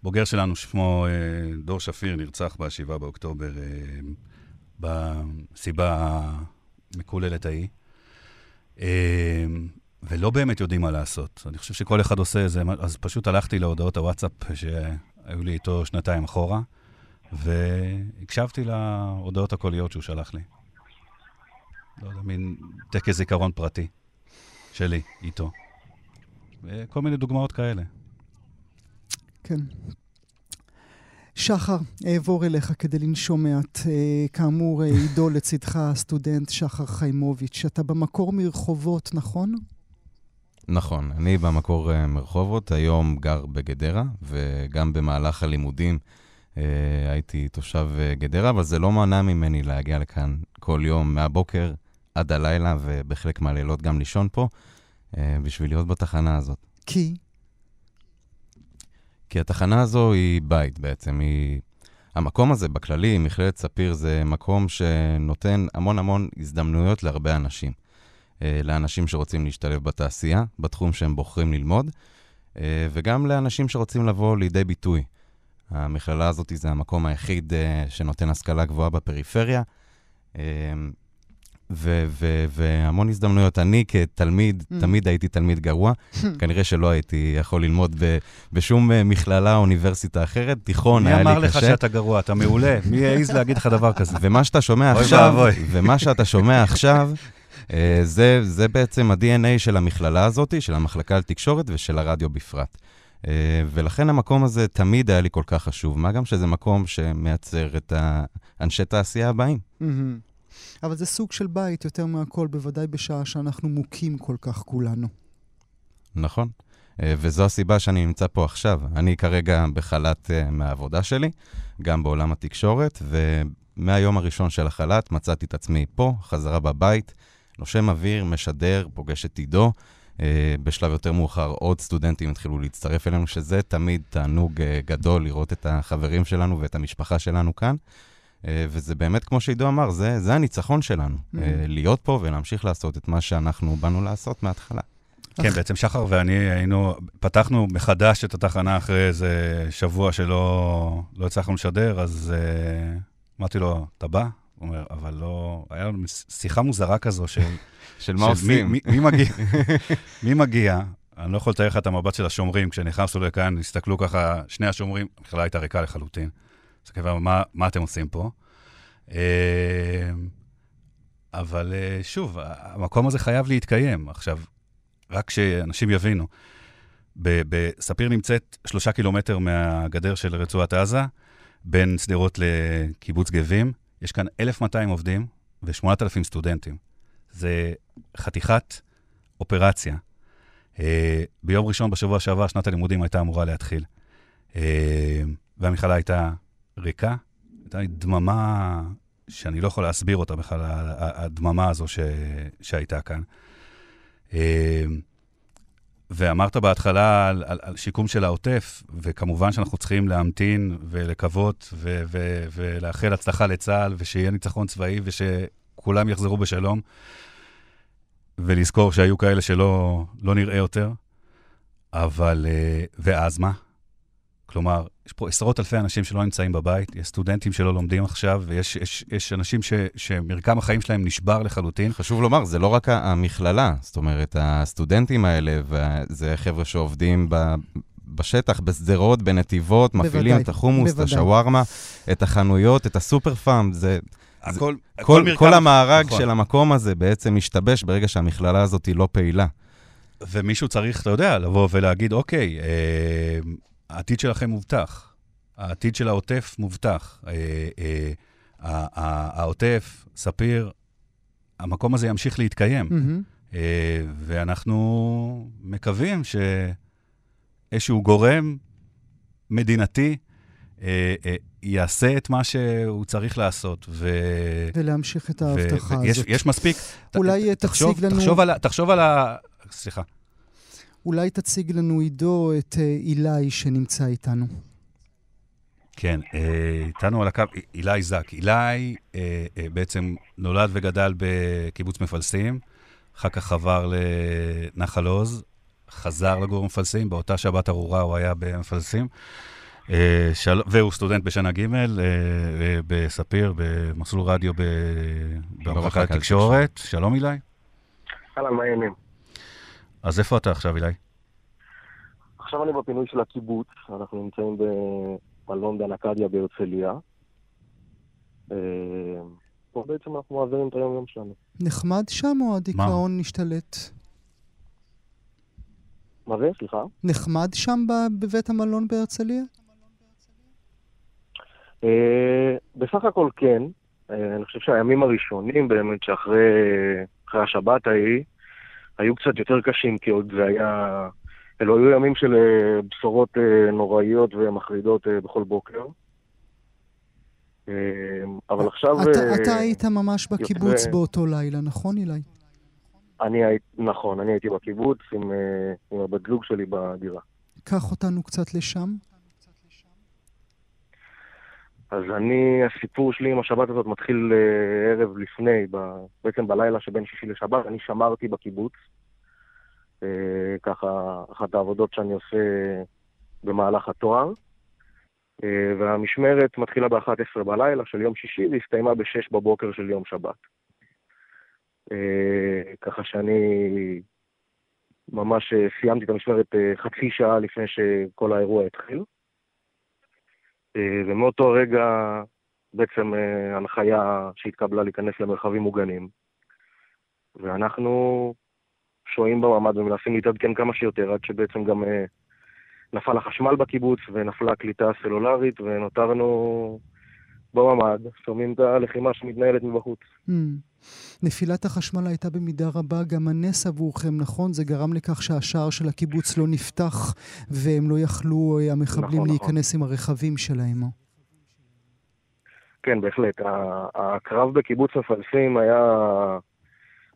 בוגר שלנו, שמו אה, דור שפיר, נרצח ב-7 באוקטובר אה, בסיבה המקוללת ההיא. אה, ולא באמת יודעים מה לעשות. אני חושב שכל אחד עושה איזה, אז פשוט הלכתי להודעות הוואטסאפ שהיו לי איתו שנתיים אחורה, והקשבתי להודעות הקוליות שהוא שלח לי. לא יודע, מין טקס זיכרון פרטי שלי איתו. וכל מיני דוגמאות כאלה. כן. שחר, אעבור אליך כדי לנשום מעט. אה, כאמור, אה, עידו לצדך, הסטודנט שחר חיימוביץ'. אתה במקור מרחובות, נכון? נכון, אני במקור uh, מרחובות, היום גר בגדרה, וגם במהלך הלימודים הייתי תושב גדרה, אבל זה לא מנע ממני להגיע לכאן כל יום מהבוקר עד הלילה, ובחלק מהלילות גם לישון פה, בשביל להיות בתחנה הזאת. כי? כי התחנה הזו היא בית בעצם, היא... המקום הזה בכללי, מכללת ספיר, זה מקום שנותן המון המון הזדמנויות להרבה אנשים. אה, לאנשים שרוצים להשתלב בתעשייה, בתחום שהם בוחרים ללמוד, אה, וגם לאנשים שרוצים לבוא לידי ביטוי. המכללה הזאת זה המקום היחיד אה, שנותן השכלה גבוהה בפריפריה. ו- ו- והמון הזדמנויות. אני כתלמיד, mm. תמיד הייתי תלמיד גרוע. <laughs> כנראה שלא הייתי יכול ללמוד ב- בשום אה, מכללה או אוניברסיטה אחרת. תיכון היה לי קשה. מי אמר לך שאתה גרוע? אתה מעולה. <laughs> מי יעז להגיד לך דבר כזה? ומה שאתה שומע עכשיו, <laughs> ומה שאתה שומע עכשיו, אה, זה, זה בעצם ה-DNA של המכללה הזאת, של המחלקה לתקשורת ושל הרדיו בפרט. Uh, ולכן המקום הזה תמיד היה לי כל כך חשוב, מה גם שזה מקום שמייצר את האנשי תעשייה הבאים. Mm-hmm. אבל זה סוג של בית יותר מהכל, בוודאי בשעה שאנחנו מוכים כל כך כולנו. נכון. אה, וזו הסיבה שאני נמצא פה עכשיו. אני כרגע בחל"ת אה, מהעבודה שלי, גם בעולם התקשורת, ומהיום הראשון של החל"ת מצאתי את עצמי פה, חזרה בבית, נושם אוויר, משדר, פוגש את עידו. אה, בשלב יותר מאוחר עוד סטודנטים התחילו להצטרף אלינו, שזה תמיד תענוג גדול לראות את החברים שלנו ואת המשפחה שלנו כאן. אה, וזה באמת, כמו שעידו אמר, זה, זה הניצחון שלנו, mm-hmm. להיות פה ולהמשיך לעשות את מה שאנחנו באנו לעשות מההתחלה. כן, בעצם שחר ואני היינו, פתחנו מחדש את התחנה אחרי איזה שבוע שלא לא הצלחנו לשדר, אז uh, אמרתי לו, אתה בא? הוא אומר, אבל לא... היה לנו שיחה מוזרה כזו של... <laughs> של מה עושים? מי, מי, מי מגיע? מי מגיע? אני לא יכול לתאר לך את המבט של השומרים, כשנכנסנו לכאן, הסתכלו ככה, שני השומרים, המכללה הייתה ריקה לחלוטין. אז כאילו, מה, מה אתם עושים פה? אה, אבל אה, שוב, המקום הזה חייב להתקיים. עכשיו, רק שאנשים יבינו, בספיר נמצאת שלושה קילומטר מהגדר של רצועת עזה, בין שדרות לקיבוץ גבים. יש כאן 1,200 עובדים ו-8,000 סטודנטים. זה חתיכת אופרציה. Uh, ביום ראשון בשבוע שעבר, שנת הלימודים הייתה אמורה להתחיל. Uh, והמכללה הייתה ריקה, הייתה לי דממה שאני לא יכול להסביר אותה בכלל, הדממה הזו ש... שהייתה כאן. Uh, ואמרת בהתחלה על, על, על שיקום של העוטף, וכמובן שאנחנו צריכים להמתין ולקוות ו- ו- ולאחל הצלחה לצה"ל, ושיהיה ניצחון צבאי ושכולם יחזרו בשלום, ולזכור שהיו כאלה שלא לא נראה יותר. אבל, אה, ואז מה? כלומר, יש פה עשרות אלפי אנשים שלא נמצאים בבית, יש סטודנטים שלא לומדים עכשיו, ויש יש, יש אנשים ש, שמרקם החיים שלהם נשבר לחלוטין. חשוב לומר, זה לא רק המכללה, זאת אומרת, הסטודנטים האלה, וזה חבר'ה שעובדים ב... בשטח, בשדרות, בנתיבות, בוודאי, מפעילים את החומוס, בוודאי. את השווארמה, את החנויות, את הסופר פארם, זה... הכל, זה, הכל, כל, מרקם, כל המארג נכון. של המקום הזה בעצם משתבש ברגע שהמכללה הזאת היא לא פעילה. ומישהו צריך, אתה יודע, לבוא ולהגיד, אוקיי, אה, העתיד שלכם מובטח, העתיד של העוטף מובטח. אה, אה, העוטף, ספיר, המקום הזה ימשיך להתקיים. Mm-hmm. ואנחנו מקווים שאיזשהו גורם מדינתי יעשה את מה שהוא צריך לעשות. ו... ולהמשיך את ההבטחה ו... הזאת. יש מספיק. אולי ת, תחשוב, תציג לנו... תחשוב על, תחשוב על ה... סליחה. אולי תציג לנו, עידו, את אילי שנמצא איתנו. כן, איתנו על הקו אילי זק. אילי בעצם נולד וגדל בקיבוץ מפלסים, אחר כך עבר לנחל עוז, חזר לגור במפלסים, באותה שבת ארורה הוא היה במפלסים, של... והוא סטודנט בשנה ג' בספיר, במסלול רדיו במחלקה לתקשורת. שלום אילי. אהלן, מה העניינים? אז איפה אתה עכשיו, אילי? עכשיו אני בפינוי של הקיבוץ, אנחנו נמצאים במלון דן אקדיה בהרצליה. פה בעצם אנחנו מעבירים את היום-יום שלנו. נחמד שם או הדיכאון נשתלט? מה זה? סליחה? נחמד שם בבית המלון בהרצליה? בסך הכל כן. אני חושב שהימים הראשונים באמת שאחרי השבת ההיא, היו קצת יותר קשים, כי עוד זה היה... אלו היו ימים של בשורות נוראיות ומחרידות בכל בוקר. אבל עכשיו... אתה, אתה היית ממש בקיבוץ יותר... באותו לילה, נכון, אילי? אני הייתי, נכון, אני הייתי בקיבוץ עם, עם הבת זוג שלי בדירה. קח אותנו קצת לשם. אז אני, הסיפור שלי עם השבת הזאת מתחיל ערב לפני, ב, בעצם בלילה שבין שישי לשבת, אני שמרתי בקיבוץ. ככה, אחת העבודות שאני עושה במהלך התואר. והמשמרת מתחילה ב-11 בלילה של יום שישי והסתיימה ב-6 בבוקר של יום שבת. ככה שאני ממש סיימתי את המשמרת חצי שעה לפני שכל האירוע התחיל. ומאותו רגע בעצם הנחיה שהתקבלה להיכנס למרחבים מוגנים. ואנחנו שוהים בממ"ד ומנסים להתעדכן כמה שיותר, עד שבעצם גם אה, נפל החשמל בקיבוץ ונפלה הקליטה הסלולרית, ונותרנו בממ"ד, שומעים את הלחימה שמתנהלת מבחוץ. Mm. נפילת החשמל הייתה במידה רבה גם הנס עבורכם, נכון? זה גרם לכך שהשער של הקיבוץ לא נפתח, והם לא יכלו, המחבלים, נכון, להיכנס נכון. עם הרכבים שלהם. כן, בהחלט. הקרב בקיבוץ מפלסים היה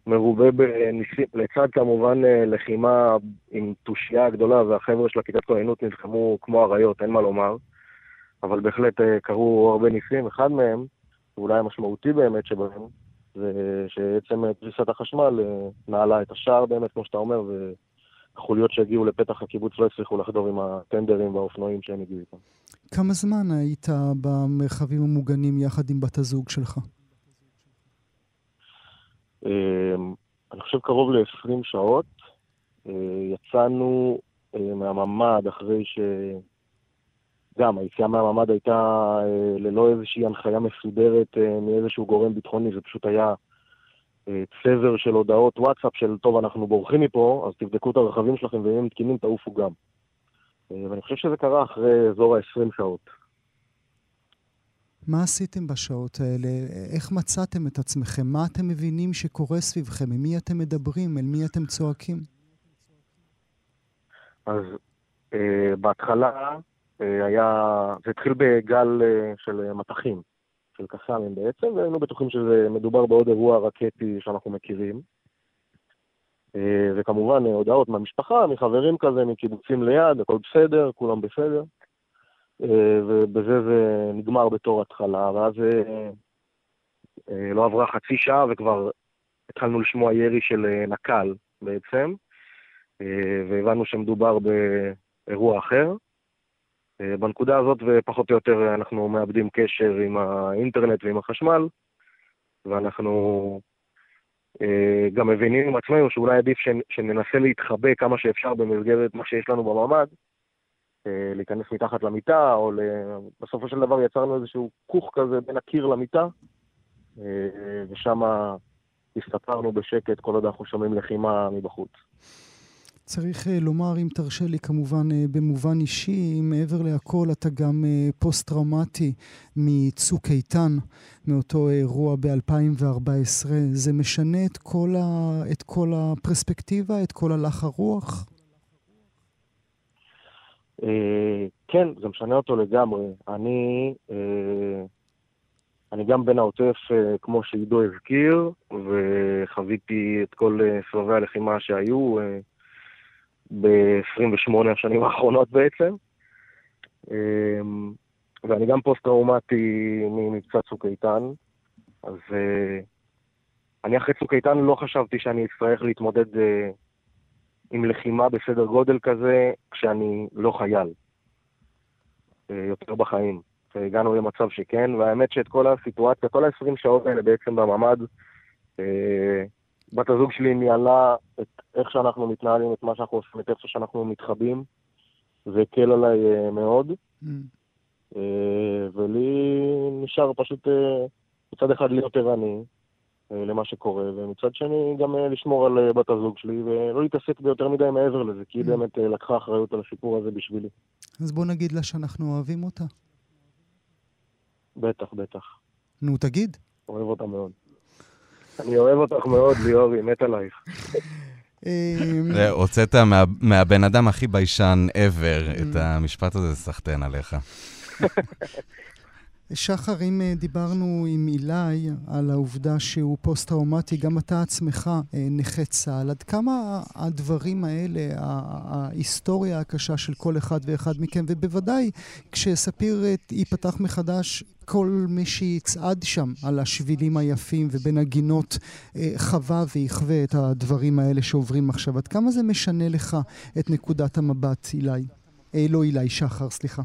מרובה בניסים, לצד כמובן לחימה עם תושייה גדולה, והחבר'ה של הכיתת כהנות נלחמו כמו אריות, אין מה לומר. אבל בהחלט קרו הרבה ניסים. אחד מהם, ואולי המשמעותי באמת שבהם, זה שעצם פריסת החשמל נעלה את השער באמת, כמו שאתה אומר, והחוליות שהגיעו לפתח הקיבוץ לא הצליחו לחדור עם הטנדרים והאופנועים שהם הגיעו איתם. כמה זמן היית במרחבים המוגנים יחד עם בת הזוג שלך? אני חושב קרוב ל-20 שעות. יצאנו מהממ"ד אחרי ש... גם, היציאה מהממ"ד הייתה ללא איזושהי הנחיה מסודרת מאיזשהו גורם ביטחוני, זה פשוט היה צבר של הודעות וואטסאפ של, טוב, אנחנו בורחים מפה, אז תבדקו את הרכבים שלכם, ואם הם תקינים, תעופו גם. ואני חושב שזה קרה אחרי אזור ה-20 שעות. מה עשיתם בשעות האלה? איך מצאתם את עצמכם? מה אתם מבינים שקורה סביבכם? עם מי אתם מדברים? אל מי אתם צועקים? אז אה, בהתחלה אה, היה, זה התחיל בגל אה, של מטחים, של קסאמים בעצם, והיינו בטוחים שזה מדובר בעוד אירוע רקטי שאנחנו מכירים. אה, וכמובן אה, הודעות מהמשפחה, מחברים כזה, מקיבוצים ליד, הכל בסדר, כולם בסדר. אה, ובזה זה נגמר בתור התחלה, ואז לא עברה חצי שעה וכבר התחלנו לשמוע ירי של נק"ל בעצם, והבנו שמדובר באירוע אחר. בנקודה הזאת ופחות או יותר אנחנו מאבדים קשר עם האינטרנט ועם החשמל, ואנחנו אה, גם מבינים עם עצמנו שאולי עדיף שננסה להתחבא כמה שאפשר במסגרת מה שיש לנו בממ"ד, אה, להיכנס מתחת למיטה, או בסופו של דבר יצרנו איזשהו כוך כזה בין הקיר למיטה, אה, ושם הסתפרנו בשקט כל עוד אנחנו שומעים לחימה מבחוץ. צריך אה, לומר, אם תרשה לי, כמובן אה, במובן אישי, מעבר להכל, אתה גם אה, פוסט-טראומטי מצוק איתן, מאותו אירוע ב-2014. זה משנה את כל, ה... את כל הפרספקטיבה, את כל הלך הרוח? כן, זה משנה אותו לגמרי. אני, אני גם בן העוטף, כמו שעידו הזכיר, וחוויתי את כל סבבי הלחימה שהיו. ב-28 השנים האחרונות בעצם. אמ, ואני גם פוסט-טראומטי ממבצע צוק איתן, אז אה, אני אחרי צוק איתן לא חשבתי שאני אצטרך להתמודד אה, עם לחימה בסדר גודל כזה כשאני לא חייל, אה, יותר בחיים. והגענו למצב שכן, והאמת שאת כל הסיטואציה, כל ה-20 שעות האלה בעצם בממ"ד, בת הזוג שלי ניהלה את איך שאנחנו מתנהלים, את מה שאנחנו עושים, את איך שאנחנו מתחבאים, זה הקל עליי uh, מאוד. Mm. Uh, ולי נשאר פשוט uh, מצד אחד להיות ערני למה שקורה, ומצד שני גם לשמור על בת הזוג שלי, ולא להתעסק ביותר מדי מעבר לזה, כי היא mm. באמת לקחה אחריות על הסיפור הזה בשבילי. אז בוא נגיד לה שאנחנו אוהבים אותה. בטח, בטח. נו, תגיד. אוהב אותה מאוד. אני אוהב אותך מאוד, ליאורי, מת עלייך. אמ, הוצאת מהבן אדם הכי ביישן ever את המשפט הזה, סחטיין עליך. <laughs> שחר, אם אה, דיברנו עם אילי על העובדה שהוא פוסט-טראומטי, גם אתה עצמך אה, נכה צה"ל, עד כמה הדברים האלה, ההיסטוריה הקשה של כל אחד ואחד מכם, ובוודאי כשספיר אה, ייפתח מחדש, כל מי שיצעד שם על השבילים היפים ובין הגינות חווה ויחווה את הדברים האלה שעוברים עכשיו. עד כמה זה משנה לך את נקודת המבט, אילי? אה, לא אילי, שחר, סליחה.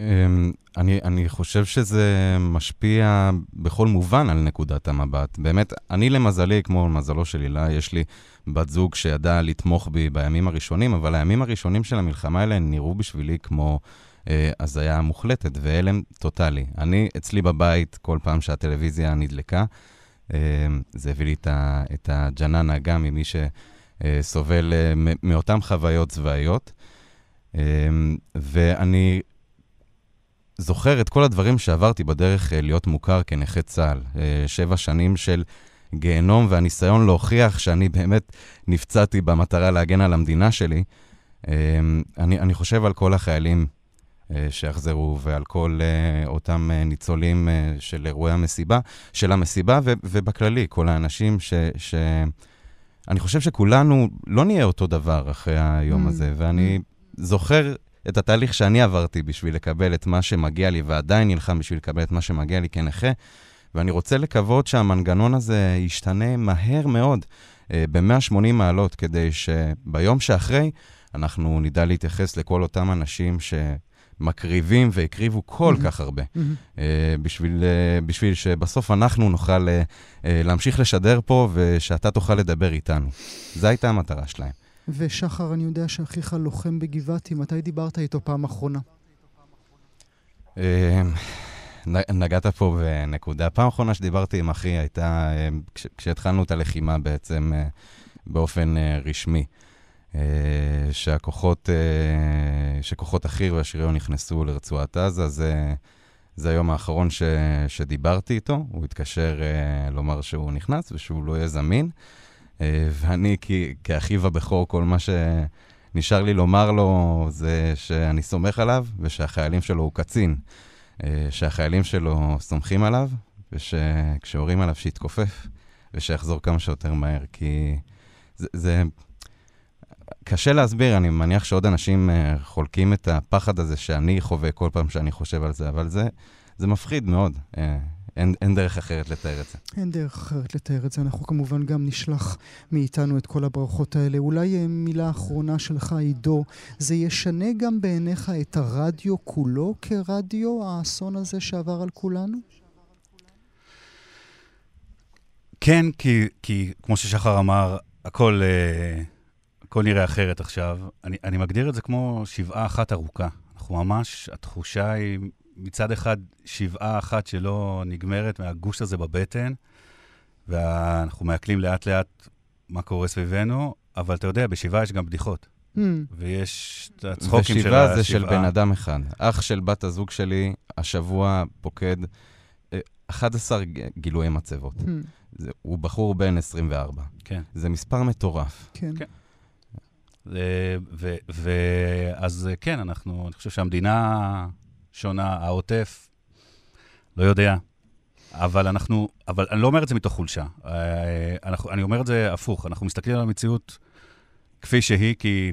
אמ, אני, אני חושב שזה משפיע בכל מובן על נקודת המבט. באמת, אני למזלי, כמו מזלו של הילה, יש לי בת זוג שידעה לתמוך בי בימים הראשונים, אבל הימים הראשונים של המלחמה האלה נראו בשבילי כמו אה, הזיה מוחלטת והלם טוטאלי. אני, אצלי בבית, כל פעם שהטלוויזיה נדלקה, אה, זה הביא לי את, הג'ננה גם ממי שסובל אה, מאותן חוויות צבאיות. אה, ואני זוכר את כל הדברים שעברתי בדרך אה, להיות מוכר כנכה צה"ל. אה, שבע שנים של גיהנום והניסיון להוכיח שאני באמת נפצעתי במטרה להגן על המדינה שלי. אה, אני, אני חושב על כל החיילים שיחזרו ועל כל אותם ניצולים של אירועי המסיבה, של המסיבה ו, ובכללי, כל האנשים ש... ש... אני חושב שכולנו לא נהיה אותו דבר אחרי היום mm. הזה, ואני mm. זוכר את התהליך שאני עברתי בשביל לקבל את מה שמגיע לי, ועדיין נלחם בשביל לקבל את מה שמגיע לי כנכה, ואני רוצה לקוות שהמנגנון הזה ישתנה מהר מאוד, אה, ב-180 מעלות, כדי שביום שאחרי אנחנו נדע להתייחס לכל אותם אנשים ש... מקריבים והקריבו כל כך הרבה, בשביל, בשביל שבסוף אנחנו נוכל להמשיך לשדר פה ושאתה תוכל לדבר איתנו. זו הייתה המטרה שלהם. ושחר, אני יודע שאחיך לוחם בגבעתי, מתי דיברת איתו פעם אחרונה? נגעת פה בנקודה. פעם אחרונה שדיברתי עם אחי הייתה כש, כשהתחלנו את הלחימה בעצם באופן רשמי. שהכוחות, שכוחות החי"ר והשריון נכנסו לרצועת עזה, זה, זה היום האחרון ש, שדיברתי איתו. הוא התקשר לומר שהוא נכנס ושהוא לא יהיה זמין. ואני, כאחיו הבכור, כל מה שנשאר לי לומר לו זה שאני סומך עליו ושהחיילים שלו הוא קצין. שהחיילים שלו סומכים עליו, ושכשהורים עליו שיתכופף, ושיחזור כמה שיותר מהר, כי זה, זה קשה להסביר, אני מניח שעוד אנשים חולקים את הפחד הזה שאני חווה כל פעם שאני חושב על זה, אבל זה, זה מפחיד מאוד. אין, אין דרך אחרת לתאר את זה. אין דרך אחרת לתאר את זה. אנחנו כמובן גם נשלח מאיתנו את כל הברכות האלה. אולי מילה אחרונה שלך, עידו, זה ישנה גם בעיניך את הרדיו כולו כרדיו, האסון הזה שעבר על כולנו? כן, כי, כי כמו ששחר אמר, הכל, אה, הכל נראה אחרת עכשיו. אני, אני מגדיר את זה כמו שבעה אחת ארוכה. אנחנו ממש, התחושה היא מצד אחד שבעה אחת שלא נגמרת מהגוש הזה בבטן, ואנחנו מעכלים לאט-לאט מה קורה סביבנו, אבל אתה יודע, בשבעה יש גם בדיחות. Mm. ויש את הצחוקים של השבעה. ושבעה זה של בן אדם אחד. אח של בת הזוג שלי השבוע פוקד 11 גילויי מצבות. Mm. זה, הוא בחור בן 24. כן. זה מספר מטורף. כן. כן. ואז כן, אנחנו, אני חושב שהמדינה שונה, העוטף, לא יודע. אבל אנחנו, אבל אני לא אומר את זה מתוך חולשה. אה, אנחנו, אני אומר את זה הפוך, אנחנו מסתכלים על המציאות כפי שהיא, כי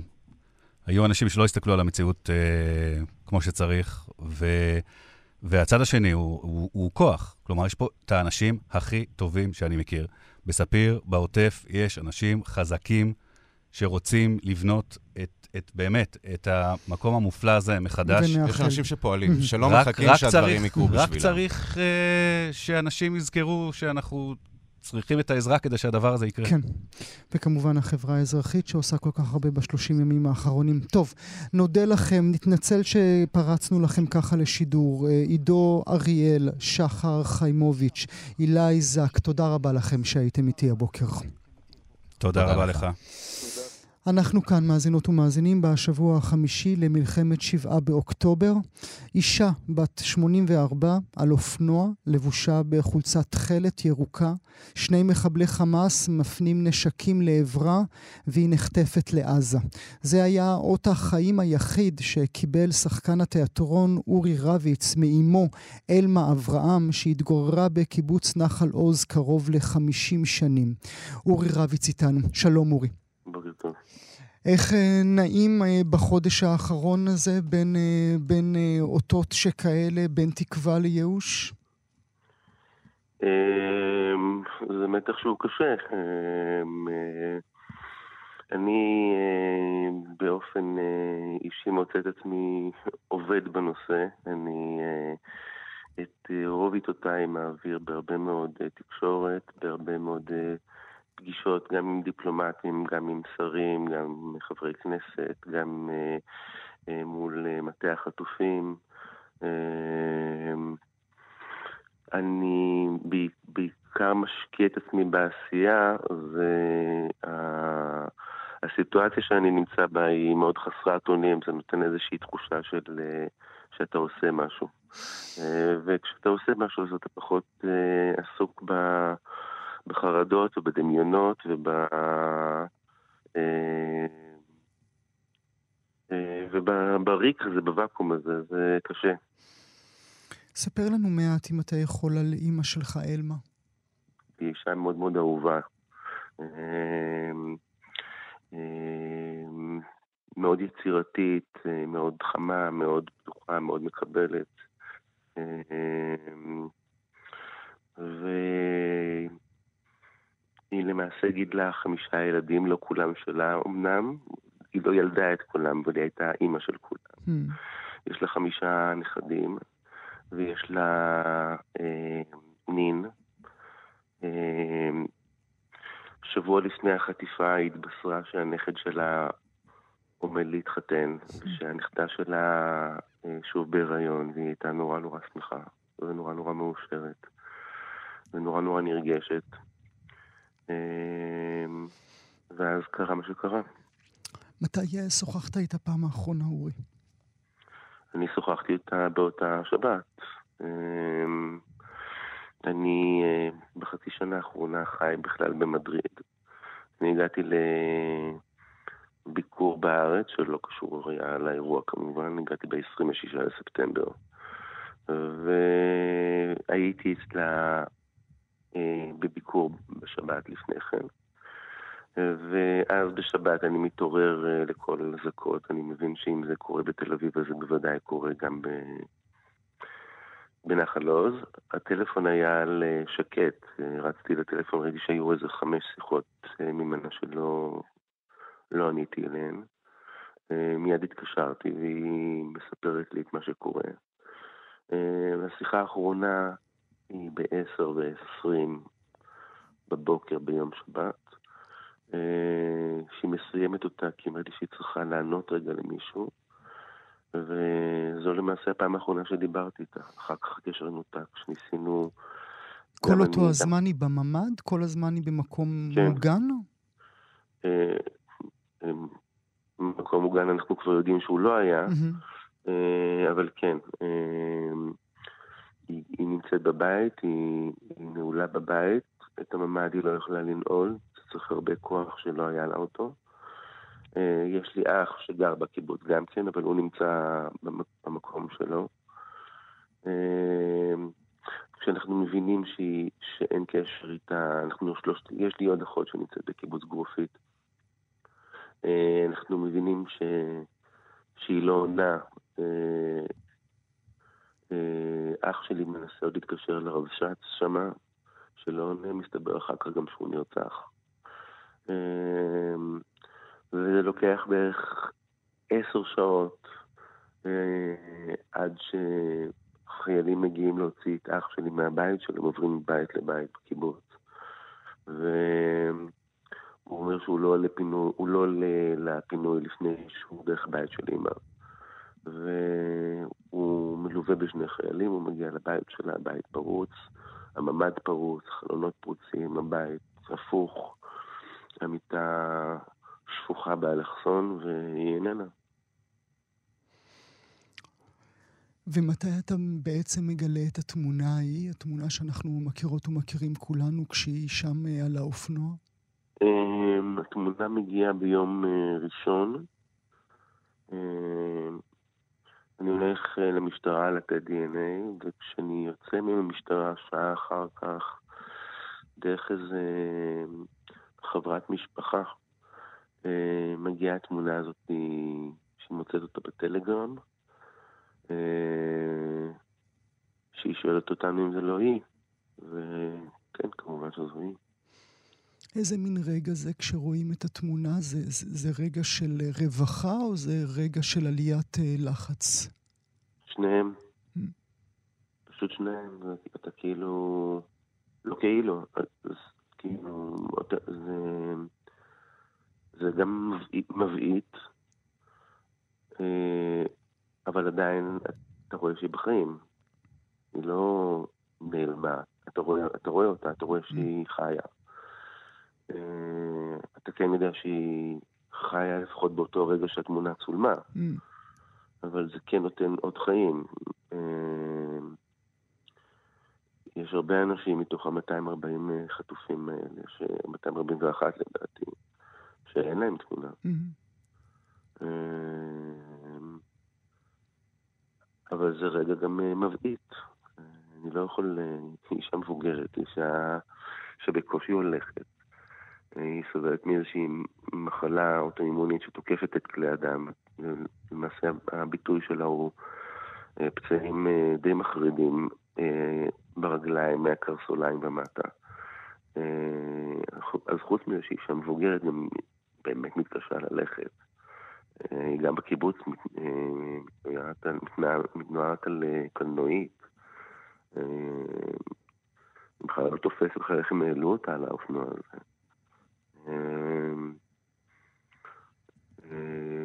היו אנשים שלא הסתכלו על המציאות אה, כמו שצריך, ו, והצד השני הוא, הוא, הוא כוח. כלומר, יש פה את האנשים הכי טובים שאני מכיר. בספיר, בעוטף, יש אנשים חזקים שרוצים לבנות את את, באמת, את המקום המופלא הזה מחדש. יש אנשים שפועלים, <laughs> שלא רק, מחכים רק שהדברים יקרו בשבילם. רק צריך uh, שאנשים יזכרו שאנחנו צריכים את העזרה כדי שהדבר הזה יקרה. כן, וכמובן החברה האזרחית שעושה כל כך הרבה בשלושים ימים האחרונים. טוב, נודה לכם, נתנצל שפרצנו לכם ככה לשידור. אה, עידו אריאל, שחר חיימוביץ', אילי זק, תודה רבה לכם שהייתם איתי הבוקר. תודה, תודה רבה לך. לך. אנחנו כאן, מאזינות ומאזינים, בשבוע החמישי למלחמת שבעה באוקטובר. אישה בת 84 על אופנוע, לבושה בחולצת תכלת ירוקה. שני מחבלי חמאס מפנים נשקים לעברה, והיא נחטפת לעזה. זה היה אות החיים היחיד שקיבל שחקן התיאטרון אורי רביץ מאימו, אלמה אברהם, שהתגוררה בקיבוץ נחל עוז קרוב ל-50 שנים. אורי רביץ איתנו. שלום, אורי. איך אה, נעים אה, בחודש האחרון הזה בין, אה, בין אותות שכאלה, בין תקווה לייאוש? זה מתח שהוא קשה. אני באופן אישי מוצא את עצמי עובד בנושא. אני את רוב עיתותיי מעביר בהרבה מאוד תקשורת, בהרבה מאוד... פגישות גם עם דיפלומטים, גם עם שרים, גם עם חברי כנסת, גם אה, אה, מול אה, מטה החטופים. אני בעיקר משקיע את עצמי בעשייה, והסיטואציה שאני נמצא בה היא מאוד חסרת אונים, זה נותן איזושהי תחושה של שאתה עושה משהו. וכשאתה עושה משהו אז אתה פחות עסוק ב... בחרדות ובדמיונות וב... אה, אה, ובריק הזה, בוואקום הזה, זה קשה. ספר לנו מעט, אם אתה יכול, על אימא שלך, אלמה. היא אישה מאוד מאוד אהובה. אה, מאוד יצירתית, מאוד חמה, מאוד פתוחה, מאוד מקבלת. והיא היא למעשה גידלה חמישה ילדים, לא כולם שלה אמנם, היא לא ילדה את כולם, אבל היא הייתה אימא של כולם. Hmm. יש לה חמישה נכדים, ויש לה אה, נין. אה, שבוע לפני החטיפה היא התבשרה שהנכד שלה עומד להתחתן, ושהנכדה שלה אה, שוב בהיריון, והיא הייתה נורא נורא שמחה, ונורא נורא מאושרת, ונורא נורא נרגשת. אה, ואז קרה מה שקרה. מתי שוחחת איתה פעם האחרונה, אורי? אני שוחחתי איתה באותה שבת. אמ, אני אה, בחצי שנה האחרונה חי בכלל במדריד. אני הגעתי לביקור בארץ, שלא קשור היה לאירוע כמובן, הגעתי ב-26 לספטמבר. והייתי אצלה בביקור בשבת לפני כן. ואז בשבת אני מתעורר אה, לכל אזעקות, אני מבין שאם זה קורה בתל אביב אז זה בוודאי קורה גם ב... בנחל עוז. הטלפון היה על אה, שקט, אה, רצתי לטלפון, ראיתי שהיו איזה חמש שיחות ממנה שלא לא עניתי אליהן. מיד התקשרתי והיא מספרת לי את מה שקורה. השיחה האחרונה היא ב-10 ו-20 בבוקר ביום שבת. אה, שהיא מסיימת אותה כי אמרתי שהיא צריכה לענות רגע למישהו, וזו למעשה הפעם האחרונה שדיברתי איתה. אחר כך הקשר נותק, שניסינו... כל אותו הזמן היא בממ"ד? כל הזמן היא במקום כן. מוגן? אה, אה, מקום מוגן אנחנו כבר יודעים שהוא לא היה, אבל כן, היא, היא נמצאת בבית, היא, היא נעולה בבית, את הממ"ד היא לא יכולה לנעול, צריך הרבה כוח שלא היה לה אותו. אה, יש לי אח שגר בקיבוץ גם כן, אבל הוא נמצא במקום שלו. אה, כשאנחנו מבינים שהיא, שאין קשר איתה, אנחנו שלושת, יש לי עוד אחות שנמצאת בקיבוץ גרופית. אה, אנחנו מבינים ש, שהיא לא עונה. אח שלי מנסה עוד להתקשר לרבש"ץ שמה, שלא עונה, מסתבר אחר כך גם שהוא נרצח. אמ, וזה לוקח בערך עשר שעות אה, עד שחיילים מגיעים להוציא את אח שלי מהבית שלו, הם עוברים מבית לבית בקיבוץ. והוא אומר שהוא לא עולה לפינוי, הוא לא עולה לפינוי לפני שהוא דרך בית של אימא. והוא מלווה בשני חיילים, הוא מגיע לבית שלה, הבית פרוץ, הממ"ד פרוץ, חלונות פרוצים, הבית הפוך. המיטה שפוכה באלכסון והיא איננה. ומתי אתה בעצם מגלה את התמונה ההיא, התמונה שאנחנו מכירות ומכירים כולנו, כשהיא שם אה, על האופנוע? אמ, התמונה מגיעה ביום אה, ראשון. אני הולך אה, למשטרה לתת DNA, וכשאני יוצא מהמשטרה שעה אחר כך, דרך איזה חברת משפחה, אה, מגיעה התמונה הזאת שמוצאת אותה בטלגרם, אה, שהיא שואלת אותנו אם זה לא היא, וכן, כמובן שזו היא. איזה מין רגע זה כשרואים את התמונה? זה, זה, זה רגע של רווחה או זה רגע של עליית אה, לחץ? שניהם. Mm. פשוט שניהם. אתה כאילו... לא כאילו, כאילו, זה, זה גם מבעית, אה, אבל עדיין אתה רואה שהיא בחיים. היא לא נעלמה, אתה רואה, אתה רואה אותה, אתה רואה שהיא חיה. אה, אתה כן יודע שהיא חיה לפחות באותו רגע שהתמונה צולמה, mm. אבל זה כן נותן עוד חיים. אה, יש הרבה אנשים מתוך ה-240 אה, חטופים האלה, ש... 241 לדעתי, שאין להם תמונה. Mm-hmm. אבל זה רגע גם מבעית. אני לא יכול, אישה מבוגרת, אישה שבקושי הולכת. היא סובלת מאיזושהי מחלה אוטואימונית שתוקפת את כלי הדם. למעשה הביטוי שלה הוא פצעים די מחרידים ברגליים, מהקרסוליים ומטה. אה, אז חוץ מזה שהיא אישה מבוגרת, גם באמת מתקשה ללכת. גם בקיבוץ מתנועת על קלנועית. בכלל לא תופס בכלל איך הם העלו אותה על האופנוע הזה.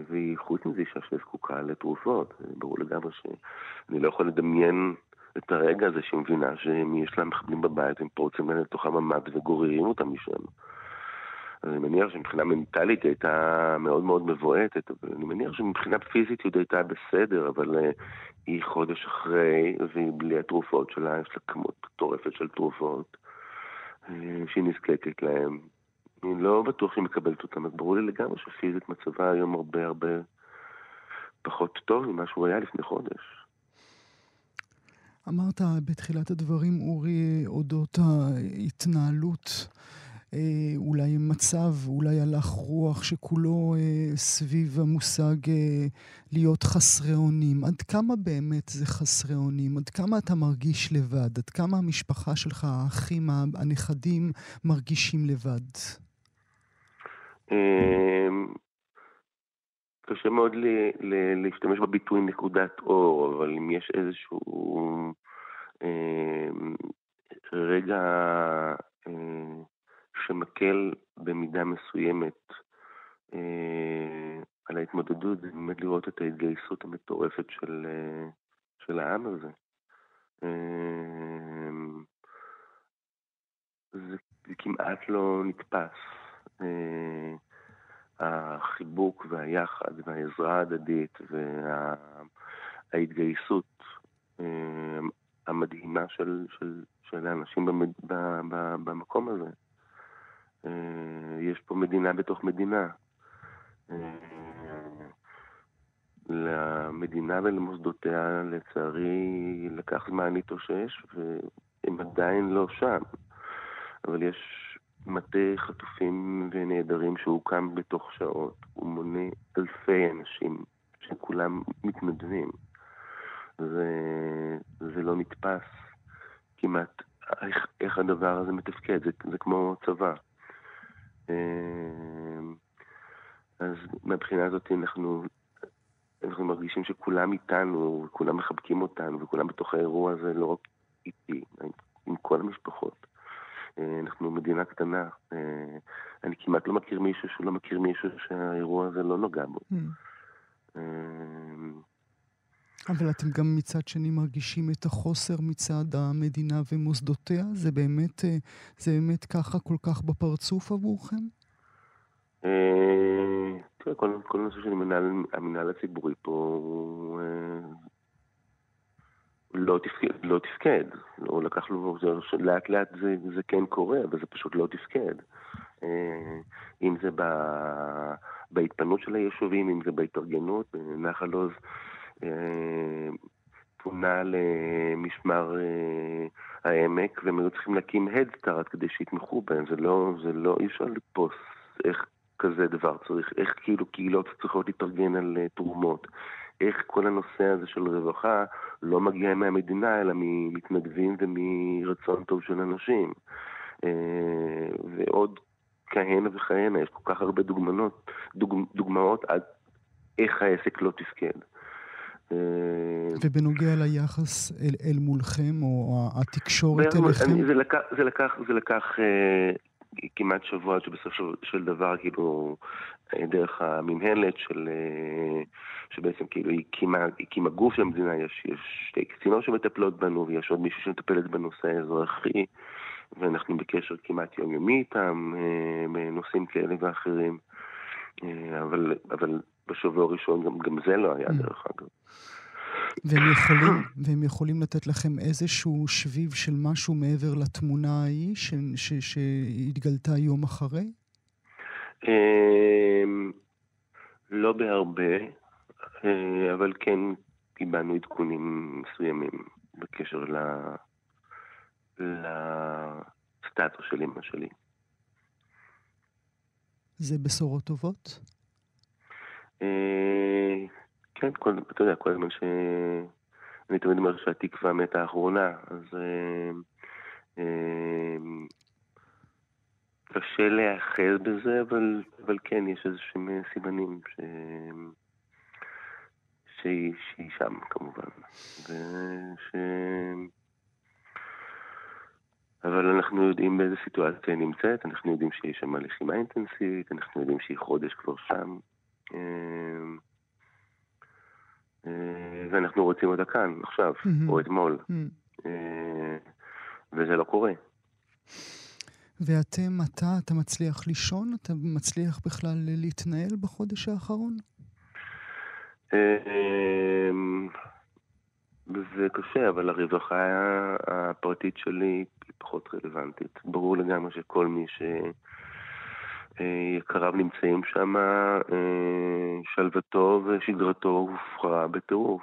והיא, חוץ מזה, אישה שזקוקה לתרופות. ברור לגמרי שאני לא יכול לדמיין את הרגע הזה שהיא מבינה שיש לה מחבלים בבית, הם פורצים לה לתוך הממ"ד וגוררים אותם משם. אז אני מניח שמבחינה מנטלית היא הייתה מאוד מאוד מבועטת, אבל אני מניח שמבחינה פיזית היא הייתה בסדר, אבל uh, היא חודש אחרי, והיא בלי התרופות שלה, יש לה כמות מטורפת של תרופות uh, שהיא נזקקת להן. אני לא בטוח שהיא מקבלת אותן, אז ברור לי לגמרי שפיזית מצבה היום הרבה הרבה פחות טוב ממה שהוא היה לפני חודש. אמרת בתחילת הדברים, אורי, אודות ההתנהלות, אה, אולי מצב, אולי הלך רוח שכולו אה, סביב המושג אה, להיות חסרי אונים. עד כמה באמת זה חסרי אונים? עד כמה אתה מרגיש לבד? עד כמה המשפחה שלך, האחים, הנכדים, מרגישים לבד? קשה מאוד ל, ל, להשתמש בביטוי נקודת אור, אבל אם יש איזשהו אה, רגע אה, שמקל במידה מסוימת על ההתמודדות, זה באמת לראות את ההתגייסות המטורפת של, אה, של העם הזה. אה, זה כמעט לא נתפס. אה, החיבוק והיחד והעזרה ההדדית וההתגייסות אה, המדהימה של, של, של האנשים במד, ב, ב, במקום הזה. אה, יש פה מדינה בתוך מדינה. למדינה ולמוסדותיה, לצערי, לקח זמן להתאושש, והם עדיין לא שם. אבל יש מטה חטופים ונעדרים שהוקם בתוך שעות. הוא מונה אלפי אנשים שכולם מתנדבים. זה, זה לא נתפס כמעט איך, איך הדבר הזה מתפקד, זה, זה כמו צבא. אה, אז מהבחינה הזאת אנחנו, אנחנו מרגישים שכולם איתנו, וכולם מחבקים אותנו, וכולם בתוך האירוע הזה, לא רק איתי, עם כל המשפחות. אה, אנחנו מדינה קטנה. אה, אני כמעט לא מכיר מישהו שהוא לא מכיר מישהו שהאירוע הזה לא נוגע בו. Mm. אבל אתם גם מצד שני מרגישים את החוסר מצד המדינה ומוסדותיה? זה באמת, אה, זה באמת ככה כל כך בפרצוף עבורכם? אה, תראה, כל הנושא של המנהל הציבורי פה אה, לא תפקד, לא תפקד. לא לקח לו, לאט לאט זה, זה כן קורה, אבל זה פשוט לא תפקד. אם זה בהתפנות של היישובים, אם זה בהתארגנות, נחל עוז. אה, פונה למשמר אה, העמק, והם היו צריכים להקים הדסטארט כדי שיתמכו בהם. זה לא, זה לא, אי אפשר לתפוס איך כזה דבר צריך, איך כאילו קהילות צריכות להתארגן על אה, תרומות. איך כל הנושא הזה של רווחה לא מגיע מהמדינה, אלא ממתנדבים ומרצון טוב של אנשים. ועוד כהנה וכהנה, יש כל כך הרבה דוגמנות, דוג, דוגמאות עד איך העסק לא תפקד. אה, ובנוגע ליחס אל, אל מולכם, או התקשורת אליכם? אני, זה לקח, זה לקח, זה לקח אה, כמעט שבוע עד שבסוף של, דבר, כאילו, אה, דרך המינהלת של... אה, שבעצם כאילו הקימה, הקימה גוף של המדינה, יש, יש שתי קצינות שמטפלות בנו, ויש עוד מישהו שמטפלת בנושא האזרחי, ואנחנו בקשר כמעט יומיומי איתם, אה, בנושאים כאלה ואחרים. אה, אבל, אבל בשבוע הראשון גם, גם זה לא היה, mm. דרך אגב. והם יכולים, והם יכולים לתת לכם איזשהו שביב של משהו מעבר לתמונה ההיא ש, ש, שהתגלתה יום אחרי? אמ, לא בהרבה, אה, אבל כן קיבלנו עדכונים מסוימים בקשר לסטטוס של אמא שלי. זה בשורות טובות? אה, כן, כל, אתה יודע, כל הזמן ש... אני תמיד אומר שהתקווה מתה האחרונה, אז אה, אה, קשה להיאחז בזה, אבל, אבל כן, יש איזה שהם סימנים ש... שהיא, שהיא שם כמובן. וש... אבל אנחנו יודעים באיזה סיטואציה היא נמצאת, אנחנו יודעים שיש שם לחימה אינטנסיבית, אנחנו יודעים שהיא חודש כבר שם. אמ, אה, ואנחנו רוצים אותה כאן, עכשיו, mm-hmm. או אתמול. Mm-hmm. וזה לא קורה. ואתם, אתה, אתה מצליח לישון? אתה מצליח בכלל להתנהל בחודש האחרון? אמ, זה קשה, אבל הרווחה הפרטית שלי היא פחות רלוונטית. ברור לגמרי שכל מי שיקריו נמצאים שם, אה, שלוותו ושגרתו הופרה בטירוף.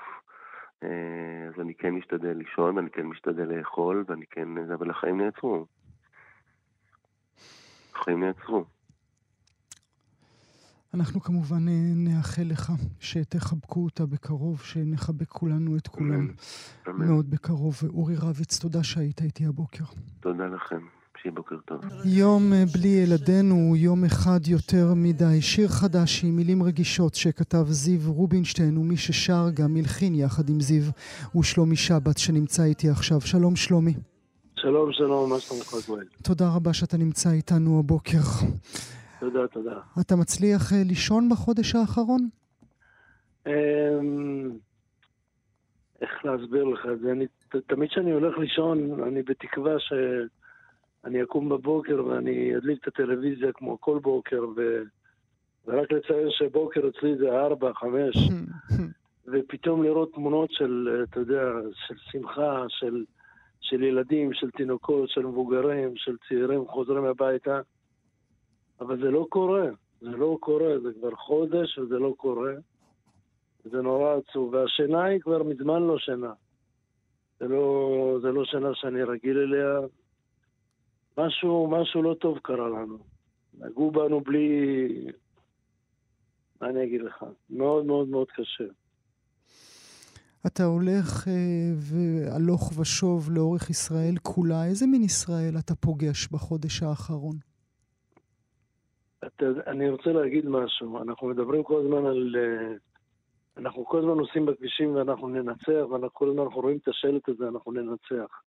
אה, אז אני כן משתדל לישון, ואני כן משתדל לאכול, ואני כן... אבל החיים נעצרו. החיים נעצרו. אנחנו כמובן אה, נאחל לך שתחבקו אותה בקרוב, שנחבק כולנו את כולם אמן. מאוד בקרוב. אורי רביץ, תודה שהיית איתי הבוקר. תודה לכם. שיהיה בוקר טוב. יום אה, בלי ילדינו הוא יום אחד יותר מדי. שיר חדש עם מילים רגישות שכתב זיו רובינשטיין, ומי ששר גם הלחין יחד עם זיו, הוא שלומי שבת שנמצא איתי עכשיו. שלום שלומי. שלום, שלום, מה שלומך גואל? תודה רבה שאתה נמצא איתנו הבוקר. תודה, תודה. אתה מצליח uh, לישון בחודש האחרון? Um, איך להסביר לך את זה? אני, תמיד כשאני הולך לישון, אני בתקווה שאני אקום בבוקר ואני אדליק את הטלוויזיה כמו כל בוקר, ו... ורק לציין שבוקר אצלי זה ארבע, חמש, <laughs> ופתאום לראות תמונות של, אתה יודע, של שמחה, של, של ילדים, של תינוקות, של מבוגרים, של צעירים חוזרים הביתה. אבל זה לא קורה, זה לא קורה, זה כבר חודש וזה לא קורה. זה נורא עצוב, והשינה היא כבר מזמן לא שינה. זה לא, זה לא שינה שאני רגיל אליה. משהו, משהו לא טוב קרה לנו. נגעו בנו בלי... מה אני אגיד לך? מאוד מאוד מאוד קשה. אתה הולך אה, והלוך ושוב לאורך ישראל כולה. איזה מין ישראל אתה פוגש בחודש האחרון? אתה, אני רוצה להגיד משהו. אנחנו מדברים כל הזמן על... אה, אנחנו כל הזמן נוסעים בכבישים ואנחנו ננצח, ואנחנו כל הזמן רואים את השלט הזה, אנחנו ננצח.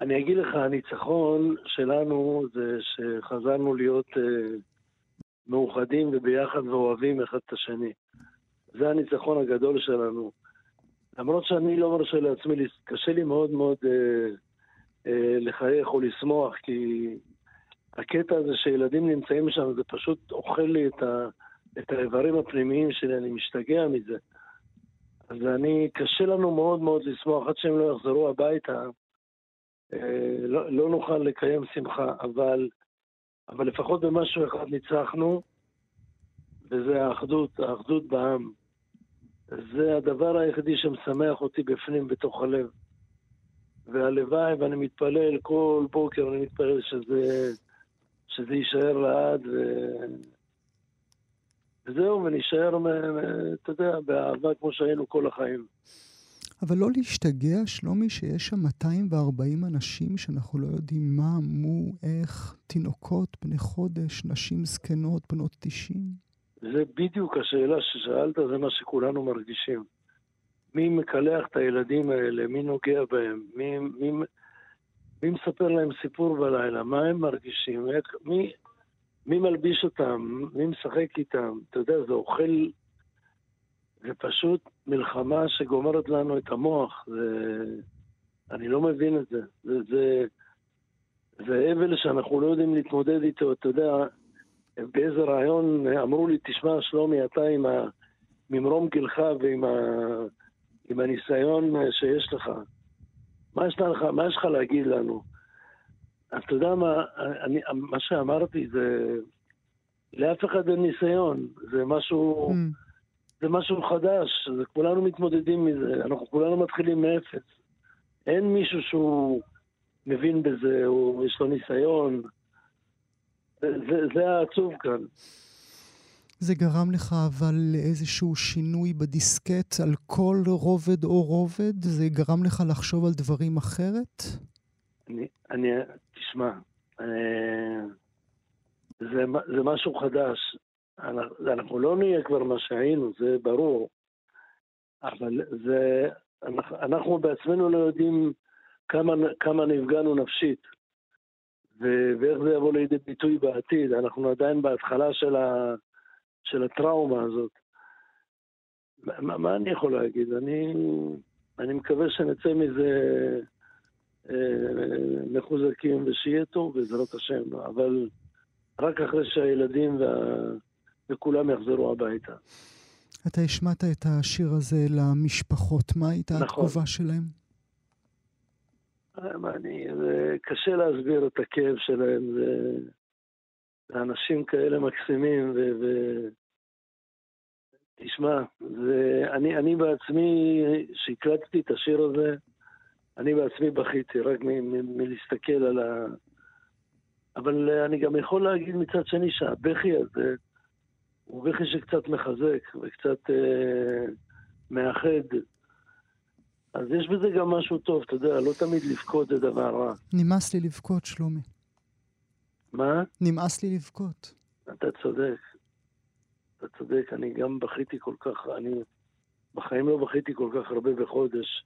אני אגיד לך, הניצחון שלנו זה שחזרנו להיות uh, מאוחדים וביחד ואוהבים אחד את השני. זה הניצחון הגדול שלנו. למרות שאני לא מרשה לעצמי, קשה לי מאוד מאוד uh, uh, לחייך או לשמוח, כי הקטע הזה שילדים נמצאים שם, זה פשוט אוכל לי את, ה, את האיברים הפנימיים שלי, אני משתגע מזה. אז אני, קשה לנו מאוד מאוד לשמוח עד שהם לא יחזרו הביתה. אה, לא, לא נוכל לקיים שמחה, אבל, אבל לפחות במשהו אחד ניצחנו, וזה האחדות, האחדות בעם. זה הדבר היחידי שמשמח אותי בפנים, בתוך הלב. והלוואי, ואני מתפלל כל בוקר, אני מתפלל שזה שזה יישאר לעד, ו... וזהו, ונשאר, אתה יודע, באהבה כמו שהיינו כל החיים. אבל לא להשתגע, שלומי, שיש שם 240 אנשים שאנחנו לא יודעים מה, מו, איך, תינוקות בני חודש, נשים זקנות, בנות 90. זה בדיוק השאלה ששאלת, זה מה שכולנו מרגישים. מי מקלח את הילדים האלה? מי נוגע בהם? מי, מי, מי מספר להם סיפור בלילה? מה הם מרגישים? איך, מי, מי מלביש אותם? מי משחק איתם? אתה יודע, זה אוכל... זה פשוט מלחמה שגומרת לנו את המוח. זה... אני לא מבין את זה. זה, זה, זה אבל שאנחנו לא יודעים להתמודד איתו. אתה יודע, באיזה רעיון אמרו לי, תשמע, שלומי, אתה עם ממרום גילך ועם ה... עם הניסיון שיש לך. מה יש לך, מה יש לך להגיד לנו? אתה יודע מה, אני, מה שאמרתי זה, לאף אחד אין ניסיון, זה משהו, mm. זה משהו חדש, זה, כולנו מתמודדים מזה, אנחנו כולנו מתחילים מאפס. אין מישהו שהוא מבין בזה, או יש לו ניסיון. זה, זה, העצוב כאן. זה גרם לך אבל לאיזשהו שינוי בדיסקט על כל רובד או רובד? זה גרם לך לחשוב על דברים אחרת? אני, אני תשמע, אה, זה, זה משהו חדש. אנחנו, אנחנו לא נהיה כבר מה שהיינו, זה ברור. אבל זה, אנחנו, אנחנו בעצמנו לא יודעים כמה, כמה נפגענו נפשית, ו, ואיך זה יבוא לידי ביטוי בעתיד. אנחנו עדיין בהתחלה של, ה, של הטראומה הזאת. מה, מה אני יכול להגיד? אני, אני מקווה שנצא מזה אה, מחוזקים ושיהיה טוב בעזרת השם, אבל רק אחרי שהילדים וה, וכולם יחזרו הביתה. אתה השמעת את השיר הזה למשפחות, מה הייתה נכון. התגובה שלהם? אני, זה קשה להסביר את הכאב שלהם, זה, זה אנשים כאלה מקסימים, ו... ו תשמע, זה, אני, אני בעצמי, כשהקלטתי את השיר הזה, אני בעצמי בכיתי, רק מלהסתכל על ה... אבל אני גם יכול להגיד מצד שני שהבכי הזה הוא בכי שקצת מחזק וקצת אה, מאחד. אז יש בזה גם משהו טוב, אתה יודע, לא תמיד לבכות זה דבר רע. נמאס לי לבכות, שלומי. מה? נמאס לי לבכות. אתה צודק. אתה צודק, אני גם בכיתי כל כך, אני בחיים לא בכיתי כל כך הרבה בחודש.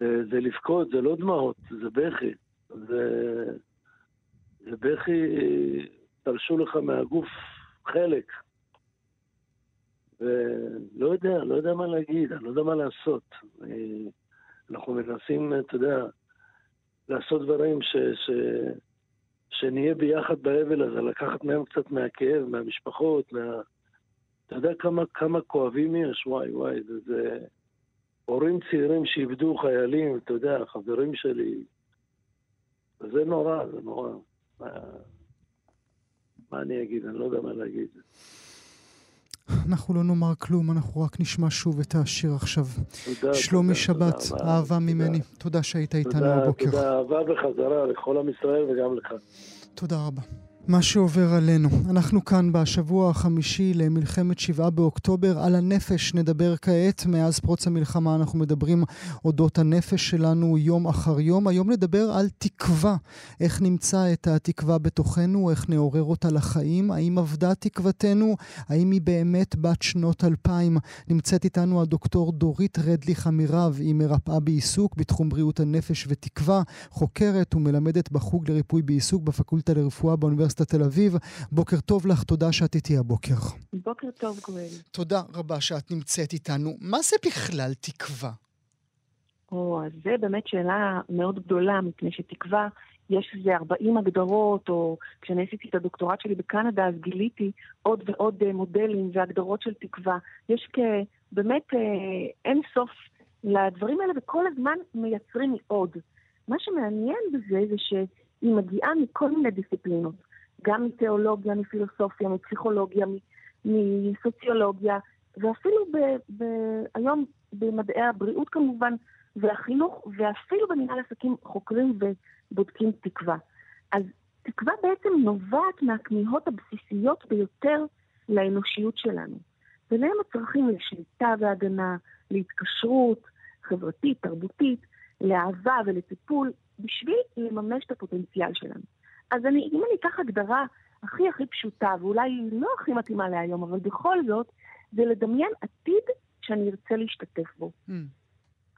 זה, זה לבכות, זה לא דמעות, זה בכי. זה, זה בכי, תלשו לך מהגוף חלק. ולא יודע, לא יודע מה להגיד, אני לא יודע מה לעשות. אנחנו מנסים, אתה יודע, לעשות דברים ש, ש, שנהיה ביחד באבל הזה, לקחת מהם קצת מהכאב, מהמשפחות, מה... אתה יודע כמה, כמה כואבים יש? וואי, וואי, זה, זה... הורים צעירים שאיבדו חיילים, אתה יודע, חברים שלי. זה נורא, זה נורא. מה, מה אני אגיד? אני לא יודע מה להגיד. אנחנו לא נאמר כלום, אנחנו רק נשמע שוב את השיר עכשיו. תודה. שלומי תודה, שבת, תודה, אהבה תודה. ממני. תודה שהיית איתנו תודה, הבוקר. תודה, אהבה וחזרה לכל עם ישראל וגם לך. תודה רבה. מה שעובר עלינו. אנחנו כאן בשבוע החמישי למלחמת שבעה באוקטובר. על הנפש נדבר כעת. מאז פרוץ המלחמה אנחנו מדברים אודות הנפש שלנו יום אחר יום. היום נדבר על תקווה. איך נמצא את התקווה בתוכנו, איך נעורר אותה לחיים, האם אבדה תקוותנו, האם היא באמת בת שנות אלפיים. נמצאת איתנו הדוקטור דורית רדליך אמירב, היא מרפאה בעיסוק בתחום בריאות הנפש ותקווה, חוקרת ומלמדת בחוג לריפוי בעיסוק בפקולטה לרפואה באוניברסיטת תל אביב. בוקר טוב לך, תודה שאת איתי הבוקר. בוקר טוב, גואל. תודה רבה שאת נמצאת איתנו. מה זה בכלל תקווה? או, אז זה באמת שאלה מאוד גדולה, מפני שתקווה, יש איזה 40 הגדרות, או כשאני עשיתי את הדוקטורט שלי בקנדה, אז גיליתי עוד ועוד אה, מודלים והגדרות של תקווה. יש באמת אה, אין סוף לדברים האלה, וכל הזמן מייצרים עוד. מה שמעניין בזה זה שהיא מגיעה מכל מיני דיסציפלינות. גם מתיאולוגיה, מפילוסופיה, מפסיכולוגיה, מסוציולוגיה, ואפילו ב, ב, היום במדעי הבריאות כמובן, והחינוך, ואפילו במנהל עסקים חוקרים ובודקים תקווה. אז תקווה בעצם נובעת מהכמיהות הבסיסיות ביותר לאנושיות שלנו. ביניהם הצרכים לשליטה והגנה, להתקשרות חברתית, תרבותית, לאהבה ולטיפול, בשביל לממש את הפוטנציאל שלנו. אז אני, אם אני אקח הגדרה הכי הכי פשוטה, ואולי לא הכי מתאימה להיום, אבל בכל זאת, זה לדמיין עתיד שאני ארצה להשתתף בו. Mm.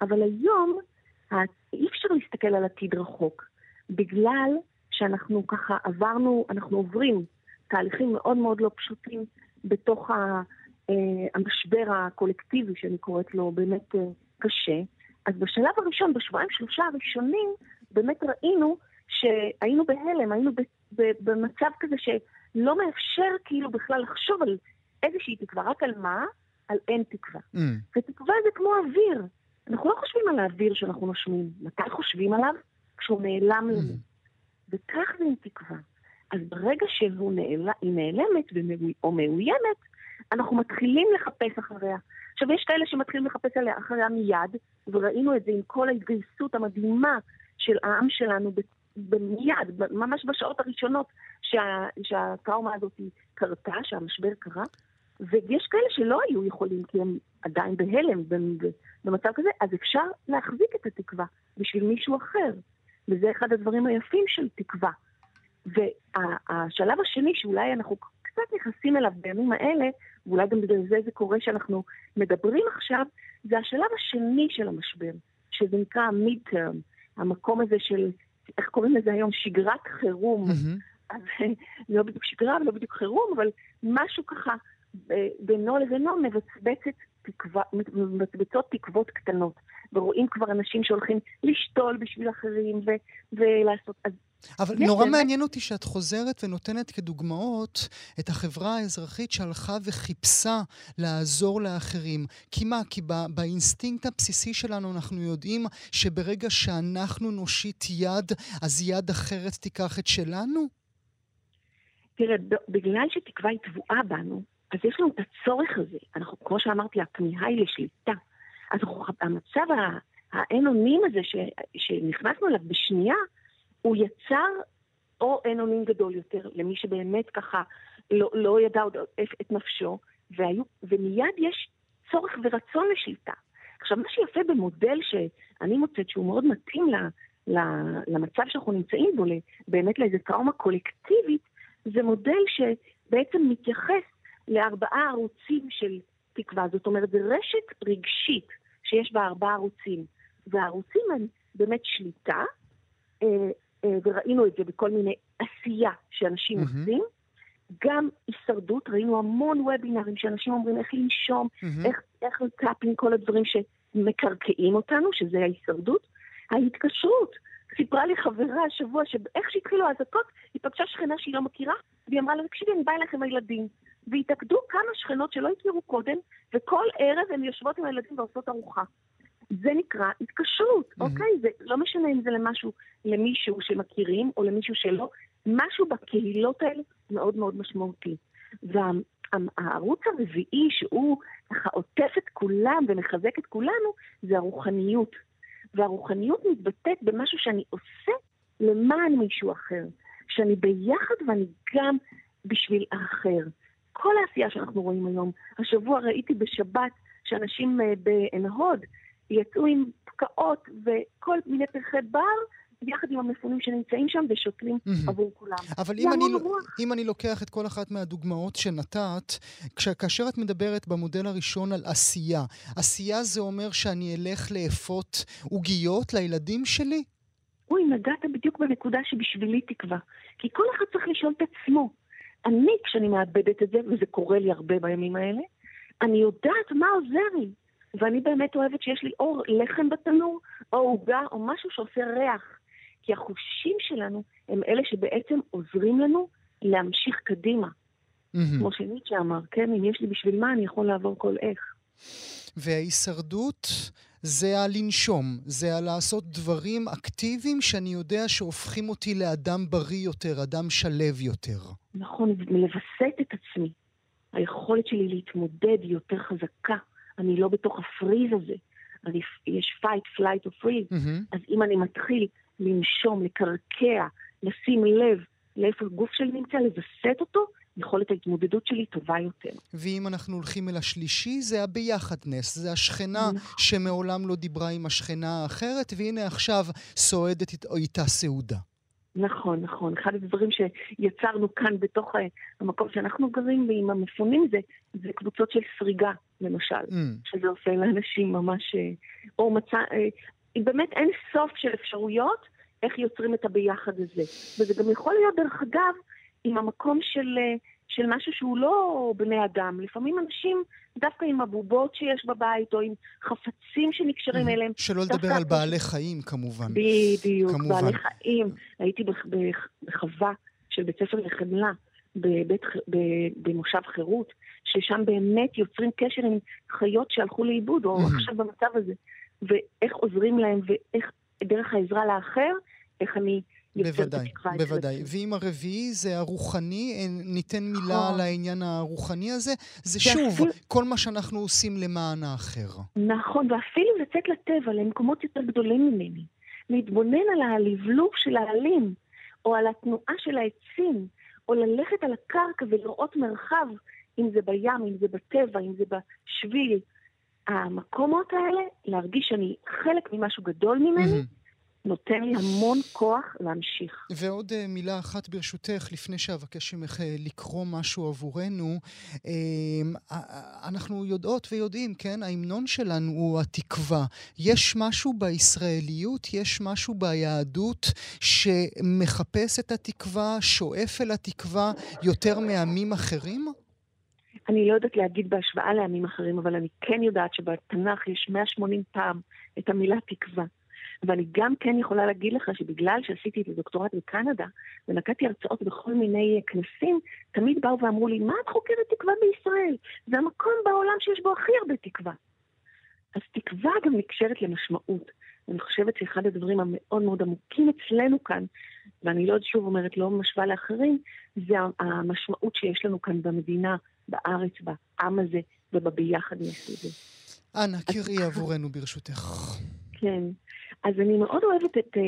אבל היום אי אפשר להסתכל על עתיד רחוק, בגלל שאנחנו ככה עברנו, אנחנו עוברים תהליכים מאוד מאוד לא פשוטים בתוך ה, אה, המשבר הקולקטיבי, שאני קוראת לו באמת אה, קשה. אז בשלב הראשון, בשבועיים שלושה הראשונים, באמת ראינו שהיינו בהלם, היינו במצב כזה שלא מאפשר כאילו בכלל לחשוב על איזושהי תקווה, רק על מה? על אין תקווה. Mm. ותקווה זה כמו אוויר. אנחנו לא חושבים על האוויר שאנחנו נושמים. מתי חושבים עליו? כשהוא נעלם mm. לנו. וכך זה עם תקווה. אז ברגע שהיא נעל... נעלמת או מאוימת, אנחנו מתחילים לחפש אחריה. עכשיו, יש כאלה שמתחילים לחפש אחריה מיד, וראינו את זה עם כל ההתגייסות המדהימה של העם שלנו במיד, ממש בשעות הראשונות שה, שהטראומה הזאת קרתה, שהמשבר קרה, ויש כאלה שלא היו יכולים כי הם עדיין בהלם במצב כזה, אז אפשר להחזיק את התקווה בשביל מישהו אחר, וזה אחד הדברים היפים של תקווה. והשלב השני, שאולי אנחנו קצת נכנסים אליו בימים האלה, ואולי גם בגלל זה זה קורה שאנחנו מדברים עכשיו, זה השלב השני של המשבר, שזה נקרא מיד-טרם, המקום הזה של, איך קוראים לזה היום? שגרת חירום. Mm-hmm. אז לא בדיוק שגרה ולא בדיוק חירום, אבל משהו ככה בינו לבינו מבצבצת תקווה, מבצבצות תקוות קטנות. ורואים כבר אנשים שהולכים לשתול בשביל אחרים ו- ולעשות... אז אבל נורא באמת... מעניין אותי שאת חוזרת ונותנת כדוגמאות את החברה האזרחית שהלכה וחיפשה לעזור לאחרים. כי מה? כי בא, באינסטינקט הבסיסי שלנו אנחנו יודעים שברגע שאנחנו נושיט יד, אז יד אחרת תיקח את שלנו? תראה, בגלל שתקווה היא טבועה בנו, אז יש לנו את הצורך הזה. אנחנו, כמו שאמרתי, הכמיהה היא לשליטה. אז המצב האין אונים הזה ש, שנכנסנו אליו בשנייה, הוא יצר או אין אונים גדול יותר למי שבאמת ככה לא, לא ידע עוד את נפשו, והיו, ומיד יש צורך ורצון לשליטה. עכשיו, מה שיפה במודל שאני מוצאת שהוא מאוד מתאים ל, ל, למצב שאנחנו נמצאים בו, באמת לאיזה טראומה קולקטיבית, זה מודל שבעצם מתייחס לארבעה ערוצים של תקווה. זאת אומרת, זה רשת רגשית שיש בה ארבעה ערוצים. והערוצים הם באמת שליטה, אה, וראינו את זה בכל מיני עשייה שאנשים mm-hmm. עושים. גם הישרדות, ראינו המון וובינארים שאנשים אומרים איך לנשום, mm-hmm. איך, איך לטאפים, כל הדברים שמקרקעים אותנו, שזה ההישרדות. ההתקשרות, סיפרה לי חברה השבוע שאיך שהתחילו האזעקות, היא פגשה שכנה שהיא לא מכירה, והיא אמרה לה, תקשיבי, אני באה אליך עם הילדים. והתאגדו כמה שכנות שלא הכירו קודם, וכל ערב הן יושבות עם הילדים ועושות ארוחה. זה נקרא התקשרות, mm-hmm. אוקיי? זה לא משנה אם זה למשהו, למישהו שמכירים או למישהו שלא, משהו בקהילות האלה מאוד מאוד משמעותי. והערוץ הרביעי שהוא ככה עוטף את כולם ומחזק את כולנו, זה הרוחניות. והרוחניות מתבטאת במשהו שאני עושה למען מישהו אחר. שאני ביחד ואני גם בשביל האחר. כל העשייה שאנחנו רואים היום. השבוע ראיתי בשבת שאנשים אה, בעין הוד יצאו עם פקעות וכל מיני פרחי בר. יחד עם המפונים שנמצאים שם ושותלים. עבור כולם. אבל אם אני, לא- אם אני לוקח את כל אחת מהדוגמאות שנתת, כאשר את מדברת במודל הראשון על עשייה, עשייה זה אומר שאני אלך לאפות עוגיות לילדים שלי? אוי, נגעת בדיוק בנקודה שבשבילי תקווה. כי כל אחד צריך לשאול את עצמו, אני, כשאני מאבדת את זה, וזה קורה לי הרבה בימים האלה, אני יודעת מה עוזר לי. ואני באמת אוהבת שיש לי אור לחם בתנור, או עוגה, או משהו שעושה ריח. כי החושים שלנו הם אלה שבעצם עוזרים לנו להמשיך קדימה. Mm-hmm. כמו שניטשה אמר, כן, אם יש לי בשביל מה, אני יכול לעבור כל איך. וההישרדות זה הלנשום, זה הלעשות דברים אקטיביים שאני יודע שהופכים אותי לאדם בריא יותר, אדם שלב יותר. נכון, לווסת את עצמי. היכולת שלי להתמודד היא יותר חזקה. אני לא בתוך הפריז הזה. אני, יש fight, flight או freeze. Mm-hmm. אז אם אני מתחיל לנשום, לקרקע, לשים לב לאיפה הגוף שלי נמצא, לווסת אותו, יכולת ההתמודדות שלי טובה יותר. ואם אנחנו הולכים אל השלישי, זה הביחדנס, זה השכנה נכון. שמעולם לא דיברה עם השכנה האחרת, והנה עכשיו סועדת איתה סעודה. נכון, נכון. אחד הדברים שיצרנו כאן בתוך אה, המקום שאנחנו גרים ועם המפונים זה, זה קבוצות של סריגה, למשל, mm. שזה עושה לאנשים ממש... אה, או מצא... אה, באמת אין סוף של אפשרויות איך יוצרים את הביחד הזה. וזה גם יכול להיות, דרך אגב, עם המקום של, אה, של משהו שהוא לא בני אדם. לפעמים אנשים, דווקא עם הבובות שיש בבית, או עם חפצים שנקשרים אליהם. שלא לדבר על בעלי חיים, כמובן. בדיוק, כמובן. בעלי חיים. הייתי בחווה של בית ספר לחמלה. בבית, במושב חירות, ששם באמת יוצרים קשר עם חיות שהלכו לאיבוד, או עכשיו במצב הזה, ואיך עוזרים להם, ואיך דרך העזרה לאחר, איך אני בוודאי, בוודאי. ואם הרביעי זה הרוחני, אה, ניתן מילה נכון. על העניין הרוחני הזה, זה שוב, כל מה שאנחנו עושים למען האחר. נכון, ואפילו לצאת לטבע, למקומות יותר גדולים ממני. להתבונן על הלבלוב של העלים, או על התנועה של העצים, או ללכת על הקרקע ולראות מרחב, אם זה בים, אם זה בטבע, אם זה בשביל. המקומות האלה, להרגיש שאני חלק ממשהו גדול ממני. נותן לי המון כוח להמשיך. ועוד uh, מילה אחת ברשותך, לפני שאבקש ממך uh, לקרוא משהו עבורנו. Uh, אנחנו יודעות ויודעים, כן, ההמנון שלנו הוא התקווה. יש משהו בישראליות, יש משהו ביהדות שמחפש את התקווה, שואף אל התקווה יותר מעמים אחרים? אני לא יודעת להגיד בהשוואה לעמים אחרים, אבל אני כן יודעת שבתנ"ך יש 180 פעם את המילה תקווה. ואני גם כן יכולה להגיד לך שבגלל שעשיתי את הדוקטורט בקנדה ונקטתי הרצאות בכל מיני כנסים, תמיד באו ואמרו לי, מה את חוקרת תקווה בישראל? זה המקום בעולם שיש בו הכי הרבה תקווה. אז תקווה גם נקשרת למשמעות. אני חושבת שאחד הדברים המאוד מאוד עמוקים אצלנו כאן, ואני לא שוב אומרת, לא משווה לאחרים, זה המשמעות שיש לנו כאן במדינה, בארץ, בעם הזה ובביחד מסביבי. אנא, קראי עבורנו ברשותך. כן. אז אני מאוד אוהבת את uh,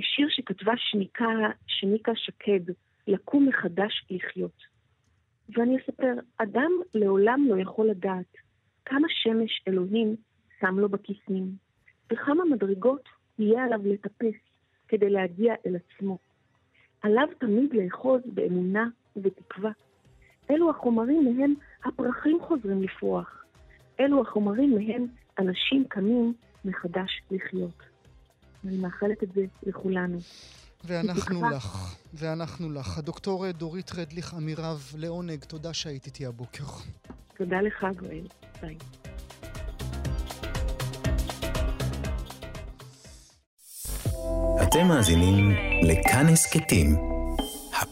שיר שכתבה שניקה, שניקה שקד, לקום מחדש לחיות. ואני אספר, אדם לעולם לא יכול לדעת כמה שמש אלוהים שם לו בכיסים, וכמה מדרגות יהיה עליו לטפס כדי להגיע אל עצמו. עליו תמיד לאחוז באמונה ובתקווה. אלו החומרים מהם הפרחים חוזרים לפרוח. אלו החומרים מהם אנשים קמים מחדש לחיות. אני מאחלת את זה לכולנו. ואנחנו לך, ואנחנו לך. הדוקטור דורית רדליך אמירב, לעונג, תודה שהיית איתי הבוקר. תודה לך, גואל. ביי. אתם מאזינים לכאן הסכתים,